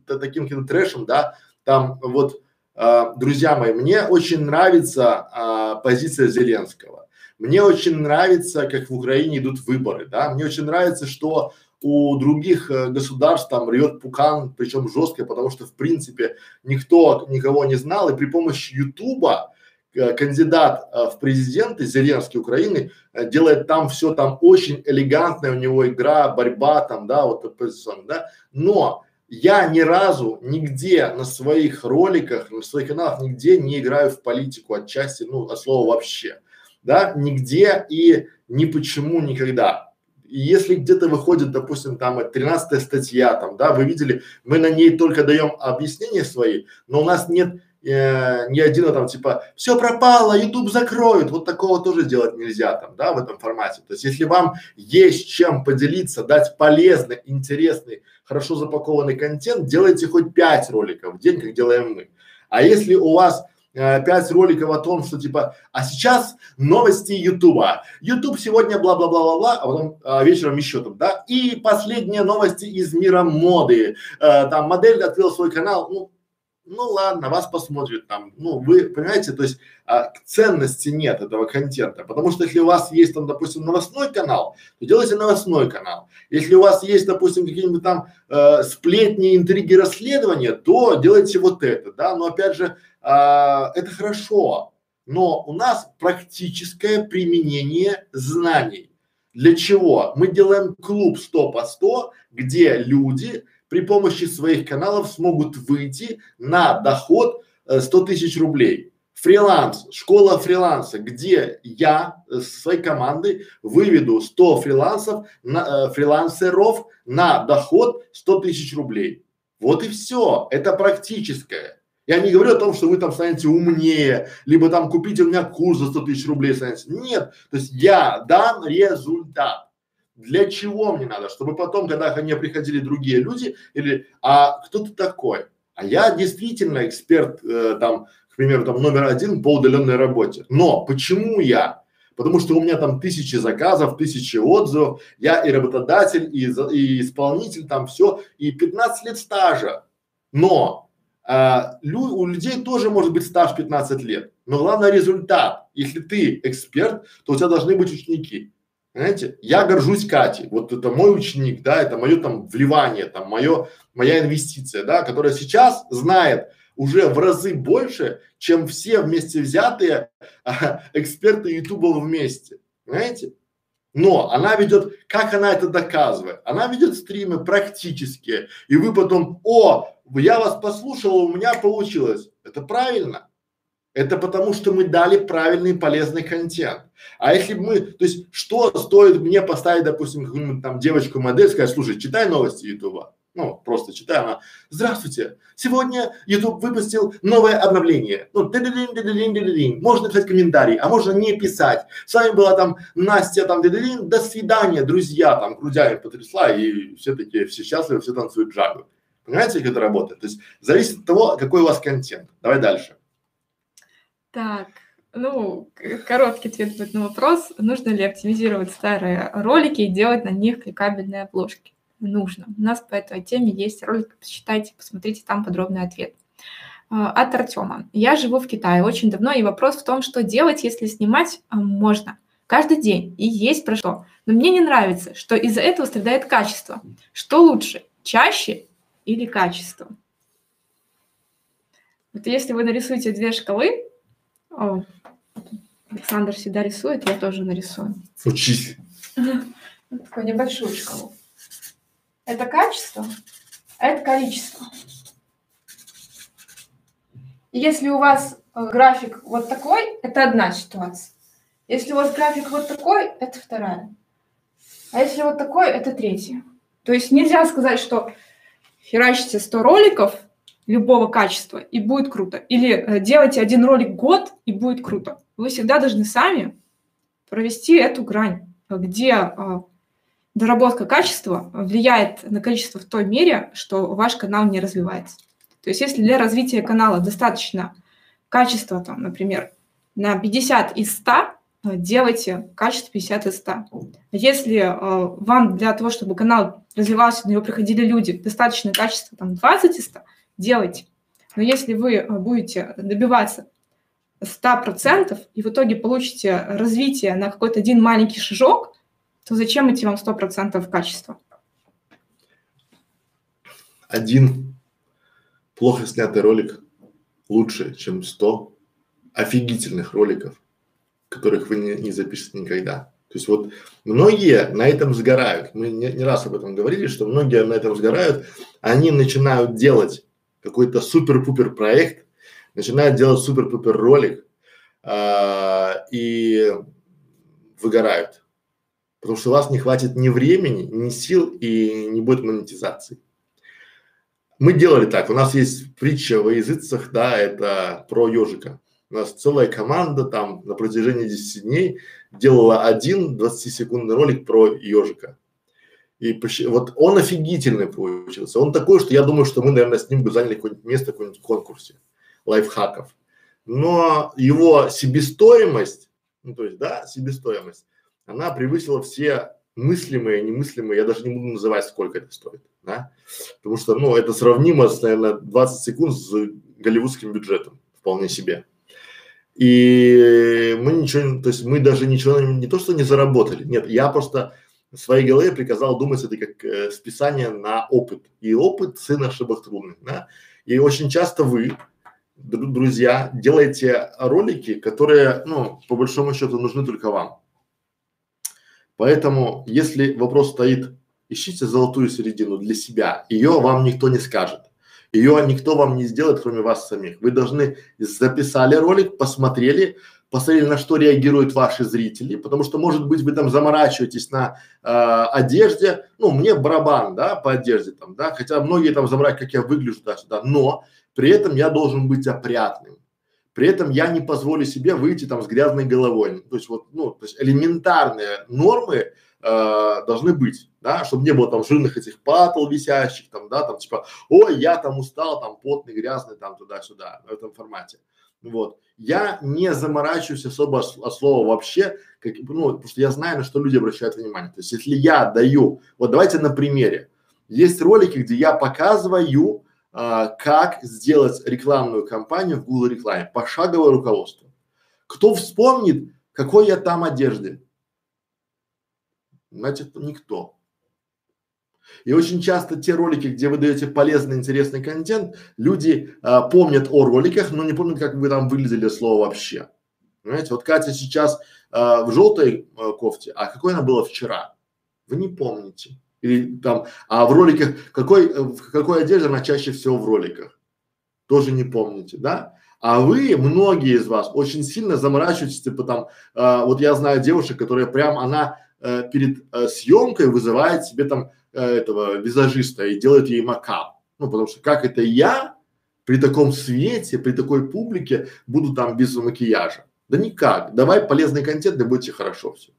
таким каким трэшем, да, там вот а, друзья мои, мне очень нравится а, позиция Зеленского. Мне очень нравится, как в Украине идут выборы, да. Мне очень нравится, что у других э, государств там рвет пукан, причем жестко, потому что в принципе никто никого не знал, и при помощи Ютуба э, кандидат э, в президенты Зеленский Украины делает там все там очень элегантная у него игра, борьба там, да, вот оппозиционная, да, но я ни разу нигде на своих роликах, на своих каналах нигде не играю в политику отчасти, ну, от слова вообще, да, нигде и ни почему никогда. И если где-то выходит, допустим, там 13 статья, там, да, вы видели, мы на ней только даем объяснения свои, но у нас нет э, не один, там типа все пропало, YouTube закроют. Вот такого тоже делать нельзя там, да, в этом формате. То есть, если вам есть чем поделиться, дать полезный, интересный, хорошо запакованный контент, делайте хоть пять роликов в день, как делаем мы. А если у вас пять роликов о том, что типа, а сейчас новости Ютуба. Ютуб сегодня бла-бла-бла-бла-бла, а потом а, вечером еще там, да. И последние новости из мира моды. Э, там модель открыл свой канал, ну, ну ладно, вас посмотрят там, ну вы понимаете, то есть а, ценности нет этого контента, потому что если у вас есть там, допустим, новостной канал, то делайте новостной канал. Если у вас есть, допустим, какие-нибудь там э, сплетни, интриги, расследования, то делайте вот это, да, но опять же, э, это хорошо, но у нас практическое применение знаний. Для чего? Мы делаем клуб 100 по 100, где люди при помощи своих каналов смогут выйти на доход э, 100 тысяч рублей. Фриланс, школа фриланса, где я э, с своей командой выведу 100 фрилансов, на, э, фрилансеров на доход 100 тысяч рублей. Вот и все. Это практическое. Я не говорю о том, что вы там станете умнее, либо там купите у меня курс за 100 тысяч рублей станете. Нет. То есть я дам результат. Для чего мне надо? Чтобы потом, когда ко мне приходили другие люди, или, а кто ты такой? А я действительно эксперт, э, там, к примеру, там номер один по удаленной работе. Но почему я? Потому что у меня там тысячи заказов, тысячи отзывов, я и работодатель, и, и исполнитель, там все, и 15 лет стажа. Но а, лю, у людей тоже может быть стаж 15 лет, но главное результат. Если ты эксперт, то у тебя должны быть ученики. Понимаете? Я горжусь Катей. Вот это мой ученик, да, это мое там вливание, там мое, моя инвестиция, да, которая сейчас знает уже в разы больше, чем все вместе взятые а, эксперты Ютуба вместе. Понимаете? Но она ведет, как она это доказывает? Она ведет стримы практические, и вы потом, о, я вас послушал, у меня получилось. Это правильно. Это потому, что мы дали правильный полезный контент. А если мы, то есть, что стоит мне поставить, допустим, какую-нибудь там девочку модель, сказать, слушай, читай новости Ютуба. Ну, просто читай, она, здравствуйте, сегодня YouTube выпустил новое обновление. Ну, ды -ды -дин, ды -дин, ды -дин. можно написать комментарий, а можно не писать. С вами была там Настя, там, -ды -дин, до свидания, друзья, там, грудями потрясла, и все такие, все счастливы, все танцуют джагу. Понимаете, как это работает? То есть, зависит от того, какой у вас контент. Давай дальше. Так, ну, короткий ответ будет на вопрос. Нужно ли оптимизировать старые ролики и делать на них кликабельные обложки? Нужно. У нас по этой теме есть ролик, посчитайте, посмотрите, там подробный ответ. А, от Артема. Я живу в Китае очень давно, и вопрос в том, что делать, если снимать а, можно. Каждый день, и есть про что. Но мне не нравится, что из-за этого страдает качество. Что лучше, чаще или качество? Вот если вы нарисуете две шкалы, о, Александр всегда рисует, я тоже нарисую. Учись. Такую небольшую шкалу. Это качество, а это количество. И если у вас э, график вот такой, это одна ситуация. Если у вас график вот такой, это вторая. А если вот такой, это третья. То есть нельзя сказать, что херачите 100 роликов, любого качества, и будет круто. Или э, делайте один ролик год, и будет круто. Вы всегда должны сами провести эту грань, где э, доработка качества влияет на количество в той мере, что ваш канал не развивается. То есть если для развития канала достаточно качества, там, например, на 50 из 100, э, делайте качество 50 из 100. Если э, вам для того, чтобы канал развивался, на него приходили люди, достаточно качества там 20 из 100, делайте. Но если вы э, будете добиваться 100% и в итоге получите развитие на какой-то один маленький шажок, то зачем идти вам 100% качества? Один плохо снятый ролик лучше, чем 100 офигительных роликов, которых вы не, не запишете никогда. То есть вот многие на этом сгорают. Мы не, не раз об этом говорили, что многие на этом сгорают. Они начинают делать какой-то супер-пупер проект, начинают делать супер-пупер ролик а, и выгорают. Потому что у вас не хватит ни времени, ни сил и не будет монетизации. мы делали так, у нас есть притча во языцах, да, это про ежика. У нас целая команда там на протяжении 10 дней делала один 20-секундный ролик про ежика. И вот он офигительный получился. Он такой, что я думаю, что мы, наверное, с ним бы заняли какое-нибудь место в каком-нибудь конкурсе лайфхаков. Но его себестоимость, ну то есть, да, себестоимость, она превысила все мыслимые, немыслимые, я даже не буду называть, сколько это стоит, да, потому что, ну, это сравнимо с, наверное, 20 секунд с голливудским бюджетом, вполне себе. И мы ничего, то есть мы даже ничего не то, что не заработали, нет, я просто в своей голове приказал думать это как э, списание на опыт. И опыт сын ошибок трудных, да. И очень часто вы, друзья, делаете ролики, которые, ну, по большому счету нужны только вам. Поэтому, если вопрос стоит, ищите золотую середину для себя, ее вам никто не скажет. Ее никто вам не сделает, кроме вас самих. Вы должны записали ролик, посмотрели, посмотрели, на что реагируют ваши зрители, потому что, может быть, вы там заморачиваетесь на э, одежде, ну, мне барабан, да, по одежде там, да, хотя многие там забрать, как я выгляжу туда-сюда, но при этом я должен быть опрятным. При этом я не позволю себе выйти там с грязной головой. То есть вот, ну, то есть элементарные нормы э, должны быть, да, чтобы не было там жирных этих патл висящих, там, да, там типа, ой, я там устал, там потный, грязный, там туда-сюда, в этом формате. Вот. Я не заморачиваюсь особо от слова вообще, как, ну, потому что я знаю, на что люди обращают внимание. То есть, если я даю, вот давайте на примере. Есть ролики, где я показываю, а, как сделать рекламную кампанию в Google рекламе, пошаговое руководство. Кто вспомнит, какой я там одежды? Значит, никто. И очень часто те ролики, где вы даете полезный, интересный контент, люди а, помнят о роликах, но не помнят, как вы там выглядели слово вообще. Понимаете, вот Катя сейчас а, в желтой а, кофте, а какой она была вчера? Вы не помните. Или там, а в роликах, какой, в какой одежде она чаще всего в роликах? Тоже не помните, да? А вы, многие из вас, очень сильно заморачиваетесь, типа там, э, вот я знаю девушек, которые прям, она э, перед э, съемкой вызывает себе там э, этого визажиста и делает ей макап. Ну, потому что как это я при таком свете, при такой публике буду там без макияжа? Да никак. Давай полезный контент, да будет тебе хорошо все.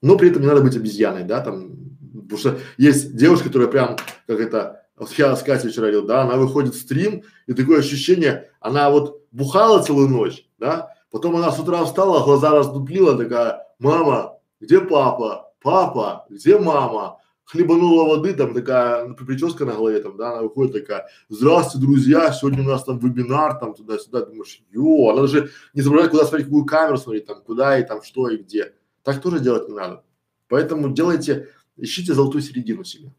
Но при этом не надо быть обезьяной, да, там Потому что есть девушка, которая прям, как это, вот я с Катей вчера говорил, да, она выходит в стрим, и такое ощущение, она вот бухала целую ночь, да, потом она с утра встала, глаза раздуплила, такая, мама, где папа? Папа, где мама? Хлебанула воды, там такая ну, прическа на голове, там, да, она выходит такая, здравствуйте, друзья, сегодня у нас там вебинар, там, туда-сюда, думаешь, ё, она даже не забывает, куда смотреть, какую камеру смотреть, там, куда и там, что и где. Так тоже делать не надо. Поэтому делайте ищите золотую середину себе.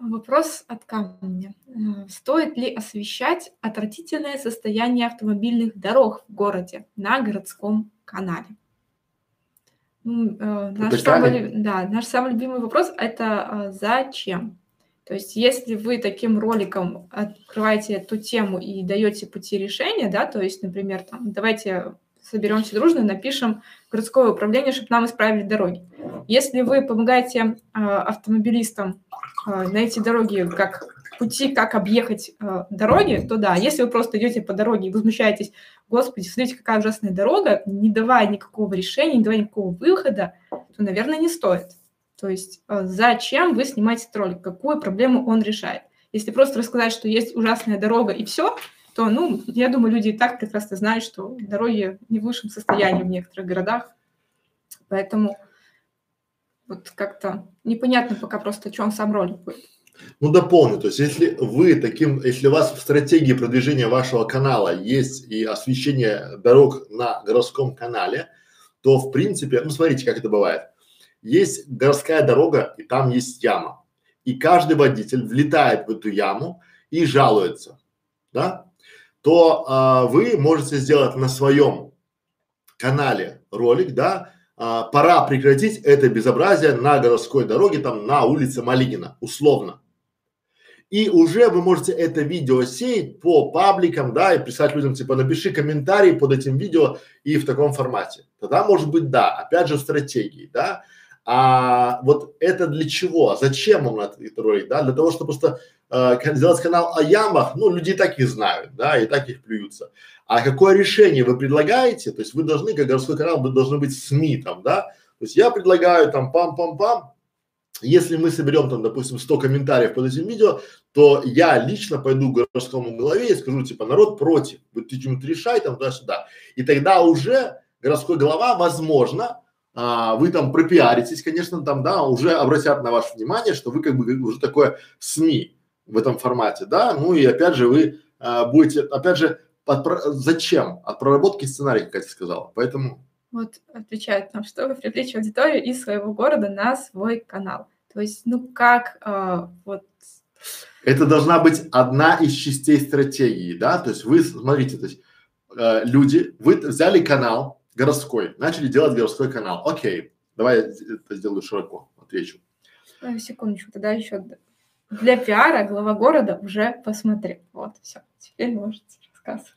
Вопрос от камня. Стоит ли освещать отвратительное состояние автомобильных дорог в городе на городском канале? Ну, э, наш, самый, да, наш самый любимый вопрос – это э, зачем? То есть, если вы таким роликом открываете эту тему и даете пути решения, да, то есть, например, там, давайте соберемся дружно, напишем городское управление, чтобы нам исправили дороги. Если вы помогаете э, автомобилистам э, на эти дороги, как пути, как объехать э, дороги, то да, если вы просто идете по дороге и возмущаетесь, господи, смотрите, какая ужасная дорога, не давая никакого решения, не давая никакого выхода, то, наверное, не стоит. То есть э, зачем вы снимаете ролик, какую проблему он решает? Если просто рассказать, что есть ужасная дорога и все, то, ну, я думаю, люди и так прекрасно знают, что дороги не в лучшем состоянии в некоторых городах. Поэтому вот как-то непонятно пока просто, что он сам ролик будет. Ну, дополню. То есть, если вы таким, если у вас в стратегии продвижения вашего канала есть и освещение дорог на городском канале, то в принципе, ну, смотрите, как это бывает. Есть городская дорога, и там есть яма. И каждый водитель влетает в эту яму и жалуется, да? то а, вы можете сделать на своем канале ролик, да, а, пора прекратить это безобразие на городской дороге, там на улице Малинина, условно. И уже вы можете это видео сеять по пабликам, да, и писать людям, типа, напиши комментарий под этим видео и в таком формате. Тогда может быть, да, опять же стратегии, да. А вот это для чего? Зачем он этот ролик, да? Для того, чтобы просто э, сделать канал о ямах, ну, люди и так их знают, да, и так их плюются. А какое решение вы предлагаете? То есть вы должны, как городской канал, вы должны быть СМИ там, да? То есть я предлагаю там пам-пам-пам, если мы соберем там, допустим, 100 комментариев под этим видео, то я лично пойду к городскому главе и скажу, типа, народ против, вот ты что-нибудь решай там туда-сюда. И тогда уже городской глава, возможно, а, вы там пропиаритесь, конечно, там, да, уже обратят на ваше внимание, что вы как бы уже такое СМИ в этом формате, да, ну и опять же вы а, будете, опять же, от, зачем? От проработки сценария, как Катя сказала, поэтому вот отвечает нам, чтобы привлечь аудиторию из своего города на свой канал. То есть, ну как э, вот. Это должна быть одна из частей стратегии, да. То есть вы смотрите, то есть э, люди, вы взяли канал городской, начали делать городской канал. Окей, давай я это сделаю широко, отвечу. Секундочку, тогда еще для пиара глава города уже посмотрел. Вот, все, теперь можете рассказывать.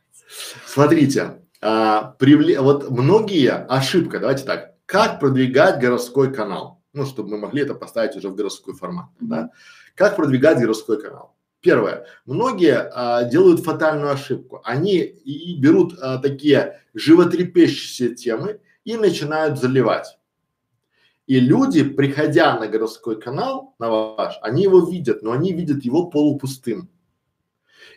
Смотрите, а, привле... вот многие ошибка, давайте так, как продвигать городской канал, ну, чтобы мы могли это поставить уже в городской формат, да, как продвигать городской канал. Первое, многие а, делают фатальную ошибку, они и берут а, такие животрепещущие темы и начинают заливать. И люди, приходя на городской канал, на ваш, они его видят, но они видят его полупустым.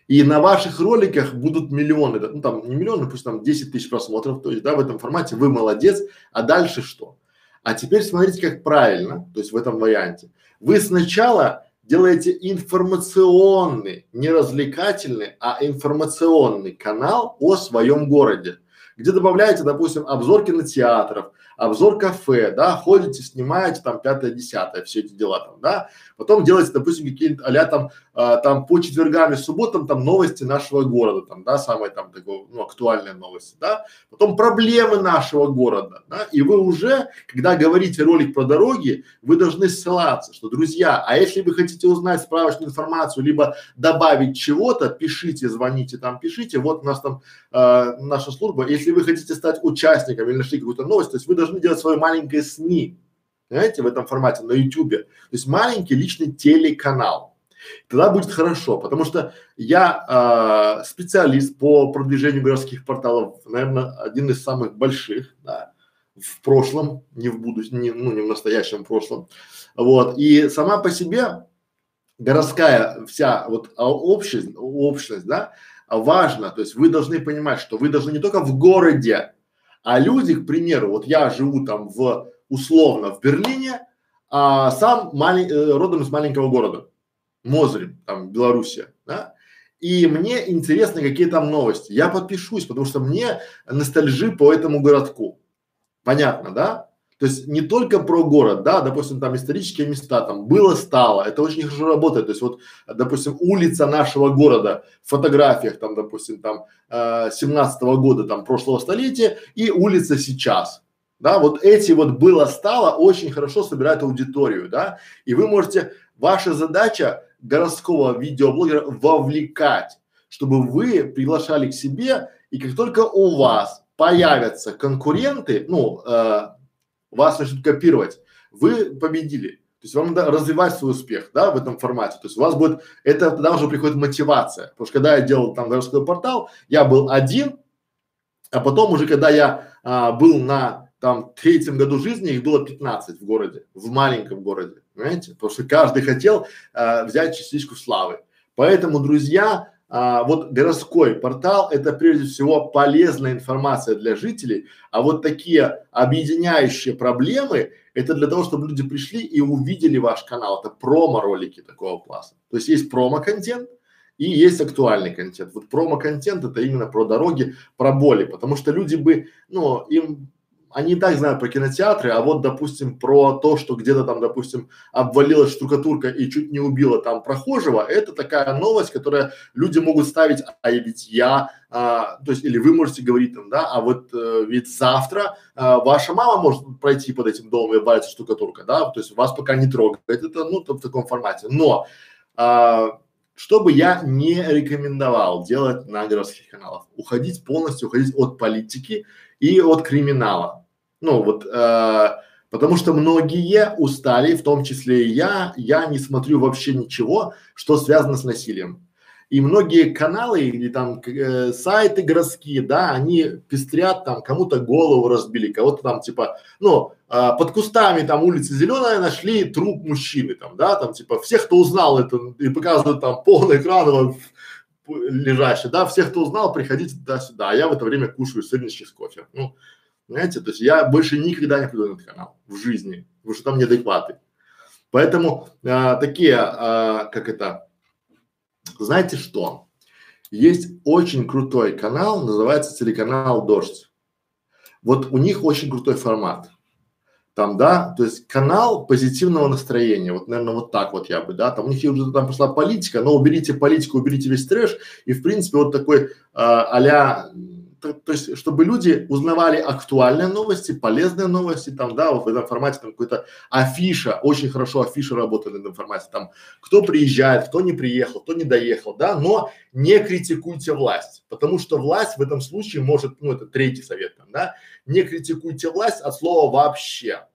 И на ваших роликах будут миллионы, ну там не миллионы, пусть там 10 тысяч просмотров, то есть, да, в этом формате вы молодец, а дальше что? А теперь смотрите, как правильно, то есть в этом варианте. Вы сначала делаете информационный, не развлекательный, а информационный канал о своем городе, где добавляете, допустим, обзор кинотеатров, обзор кафе, да, ходите, снимаете там пятое, десятое, все эти дела там, да, потом делаете, допустим, какие-то а там, а, там по четвергам и субботам там новости нашего города, там, да, самые там такое, ну, актуальные новости, да, потом проблемы нашего города, да, и вы уже, когда говорите ролик про дороги, вы должны ссылаться, что, друзья, а если вы хотите узнать справочную информацию, либо добавить чего-то, пишите, звоните там, пишите, вот у нас там э, наша служба, если вы хотите стать участником или нашли какую-то новость, то есть вы должны делать свое маленькое СМИ, знаете, в этом формате на ютубе, то есть маленький личный телеканал. Тогда будет хорошо, потому что я э, специалист по продвижению городских порталов, наверное, один из самых больших, да, в прошлом, не в будущем, не, ну, не в настоящем прошлом. Вот. И сама по себе городская вся вот а, общность, общность, да, важно, то есть вы должны понимать, что вы должны не только в городе, а люди, к примеру, вот я живу там в условно в Берлине, а сам малень, э, родом из маленького города, Мозырь, там Белоруссия, да, и мне интересны какие там новости. Я подпишусь, потому что мне ностальжи по этому городку. Понятно, да? То есть не только про город, да, допустим, там исторические места, там было, стало, это очень хорошо работает. То есть вот, допустим, улица нашего города в фотографиях, там, допустим, там э, 17 -го года, там, прошлого столетия и улица сейчас. Да, вот эти вот было, стало очень хорошо собирают аудиторию, да, и вы можете, ваша задача городского видеоблогера вовлекать, чтобы вы приглашали к себе, и как только у вас появятся конкуренты, ну, э, вас начнут копировать, вы победили. То есть вам надо развивать свой успех, да, в этом формате. То есть у вас будет, это тогда уже приходит мотивация. Потому что когда я делал там городской портал, я был один, а потом уже, когда я а, был на там третьем году жизни, их было 15 в городе, в маленьком городе, понимаете? Потому что каждый хотел а, взять частичку славы. Поэтому, друзья, а, вот городской портал – это прежде всего полезная информация для жителей, а вот такие объединяющие проблемы – это для того, чтобы люди пришли и увидели ваш канал. Это промо-ролики такого класса. То есть есть промо-контент и есть актуальный контент. Вот промо-контент – это именно про дороги, про боли, потому что люди бы, ну, им они и так знают про кинотеатры, а вот, допустим, про то, что где-то там, допустим, обвалилась штукатурка и чуть не убила там прохожего, это такая новость, которая люди могут ставить, а ведь я, а, то есть, или вы можете говорить там, да, а вот э, ведь завтра а, ваша мама может пройти под этим домом и обвалится штукатурка, да, то есть вас пока не трогает, это, ну, в таком формате, но а, что бы я не рекомендовал делать на городских каналах? Уходить полностью, уходить от политики и от криминала. Ну вот, э, Потому что многие устали, в том числе и я, я не смотрю вообще ничего, что связано с насилием. И многие каналы или там э, сайты городские, да, они пестрят там, кому-то голову разбили, кого-то там типа, ну, э, под кустами там улицы Зеленая нашли труп мужчины там, да, там типа всех, кто узнал это и показывают там полный экран лежащий, да, всех, кто узнал, приходите туда-сюда, а я в это время кушаю сырнички с кофе. Ну, Понимаете, то есть я больше никогда не приду на этот канал в жизни, потому что там неадекваты. Поэтому а, такие, а, как это, знаете что? Есть очень крутой канал, называется телеканал Дождь. Вот у них очень крутой формат. Там, да, то есть канал позитивного настроения, вот, наверное, вот так вот я бы, да, там у них уже там пошла политика, но уберите политику, уберите весь трэш, и в принципе вот такой а, а то, то есть, чтобы люди узнавали актуальные новости, полезные новости, там, да, вот в этом формате там какой-то афиша, очень хорошо афиша работает в этом формате, там, кто приезжает, кто не приехал, кто не доехал, да, но не критикуйте власть, потому что власть в этом случае может, ну, это третий совет, там, да, не критикуйте власть от слова вообще,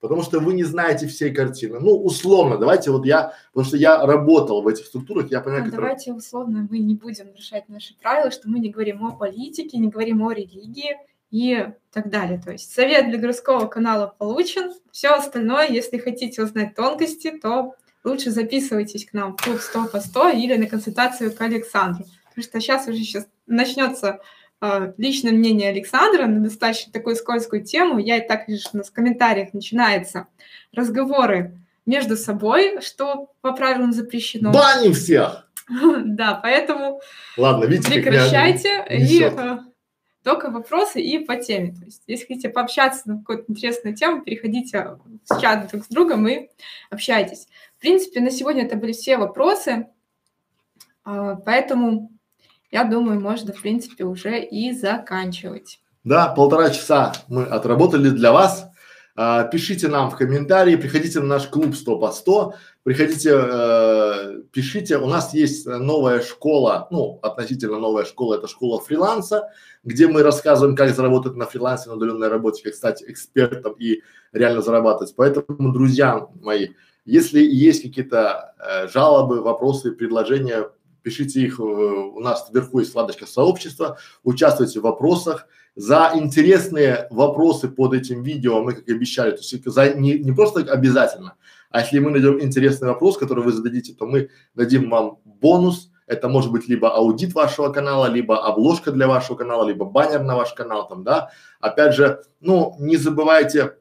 потому что вы не знаете всей картины. Ну, условно, давайте вот я, потому что я работал в этих структурах, я понимаю, а как Давайте условно мы не будем нарушать наши правила, что мы не говорим о политике, не говорим о религии и так далее. То есть совет для городского канала получен. Все остальное, если хотите узнать тонкости, то лучше записывайтесь к нам в клуб 100 по 100 или на консультацию к Александру. Потому что сейчас уже сейчас начнется личное мнение Александра на достаточно такую скользкую тему. Я и так вижу, что у нас в комментариях начинаются разговоры между собой, что по правилам запрещено. Баним всех! <laughs> Да, поэтому Ладно, видите, прекращайте и э, только вопросы и по теме. То есть, если хотите пообщаться на какую-то интересную тему, переходите в чат друг с другом и общайтесь. В принципе, на сегодня это были все вопросы, э, поэтому я думаю, можно, в принципе, уже и заканчивать. Да, полтора часа мы отработали для вас. А, пишите нам в комментарии, приходите на наш клуб 100 по 100, приходите, э, пишите. У нас есть новая школа, ну, относительно новая школа, это школа фриланса, где мы рассказываем, как заработать на фрилансе, на удаленной работе, как стать экспертом и реально зарабатывать. Поэтому, друзья мои, если есть какие-то э, жалобы, вопросы, предложения, пишите их, э, у нас вверху есть вкладочка сообщества, участвуйте в вопросах. За интересные вопросы под этим видео мы, как и обещали, то есть за, не, не просто обязательно, а если мы найдем интересный вопрос, который вы зададите, то мы дадим вам бонус. Это может быть либо аудит вашего канала, либо обложка для вашего канала, либо баннер на ваш канал там, да. Опять же, ну, не забывайте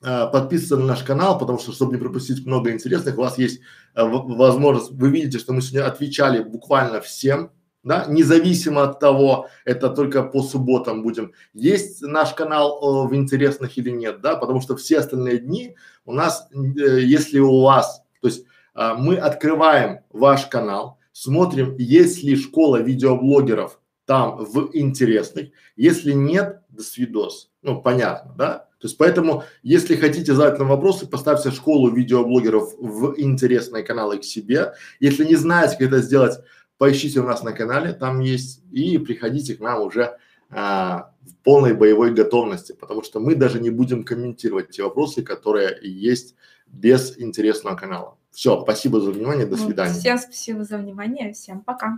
подписываться на наш канал, потому что, чтобы не пропустить много интересных, у вас есть э, возможность, вы видите, что мы сегодня отвечали буквально всем, да, независимо от того, это только по субботам будем, есть наш канал э, в интересных или нет, да, потому что все остальные дни у нас, э, если у вас, то есть э, мы открываем ваш канал, смотрим, есть ли школа видеоблогеров там в интересных, если нет, до свидос, ну понятно, да, то есть поэтому, если хотите задать нам вопросы, поставьте школу видеоблогеров в интересные каналы к себе. Если не знаете, как это сделать, поищите у нас на канале, там есть, и приходите к нам уже а, в полной боевой готовности, потому что мы даже не будем комментировать те вопросы, которые есть без интересного канала. Все, спасибо за внимание, до свидания. Всем спасибо за внимание, всем пока.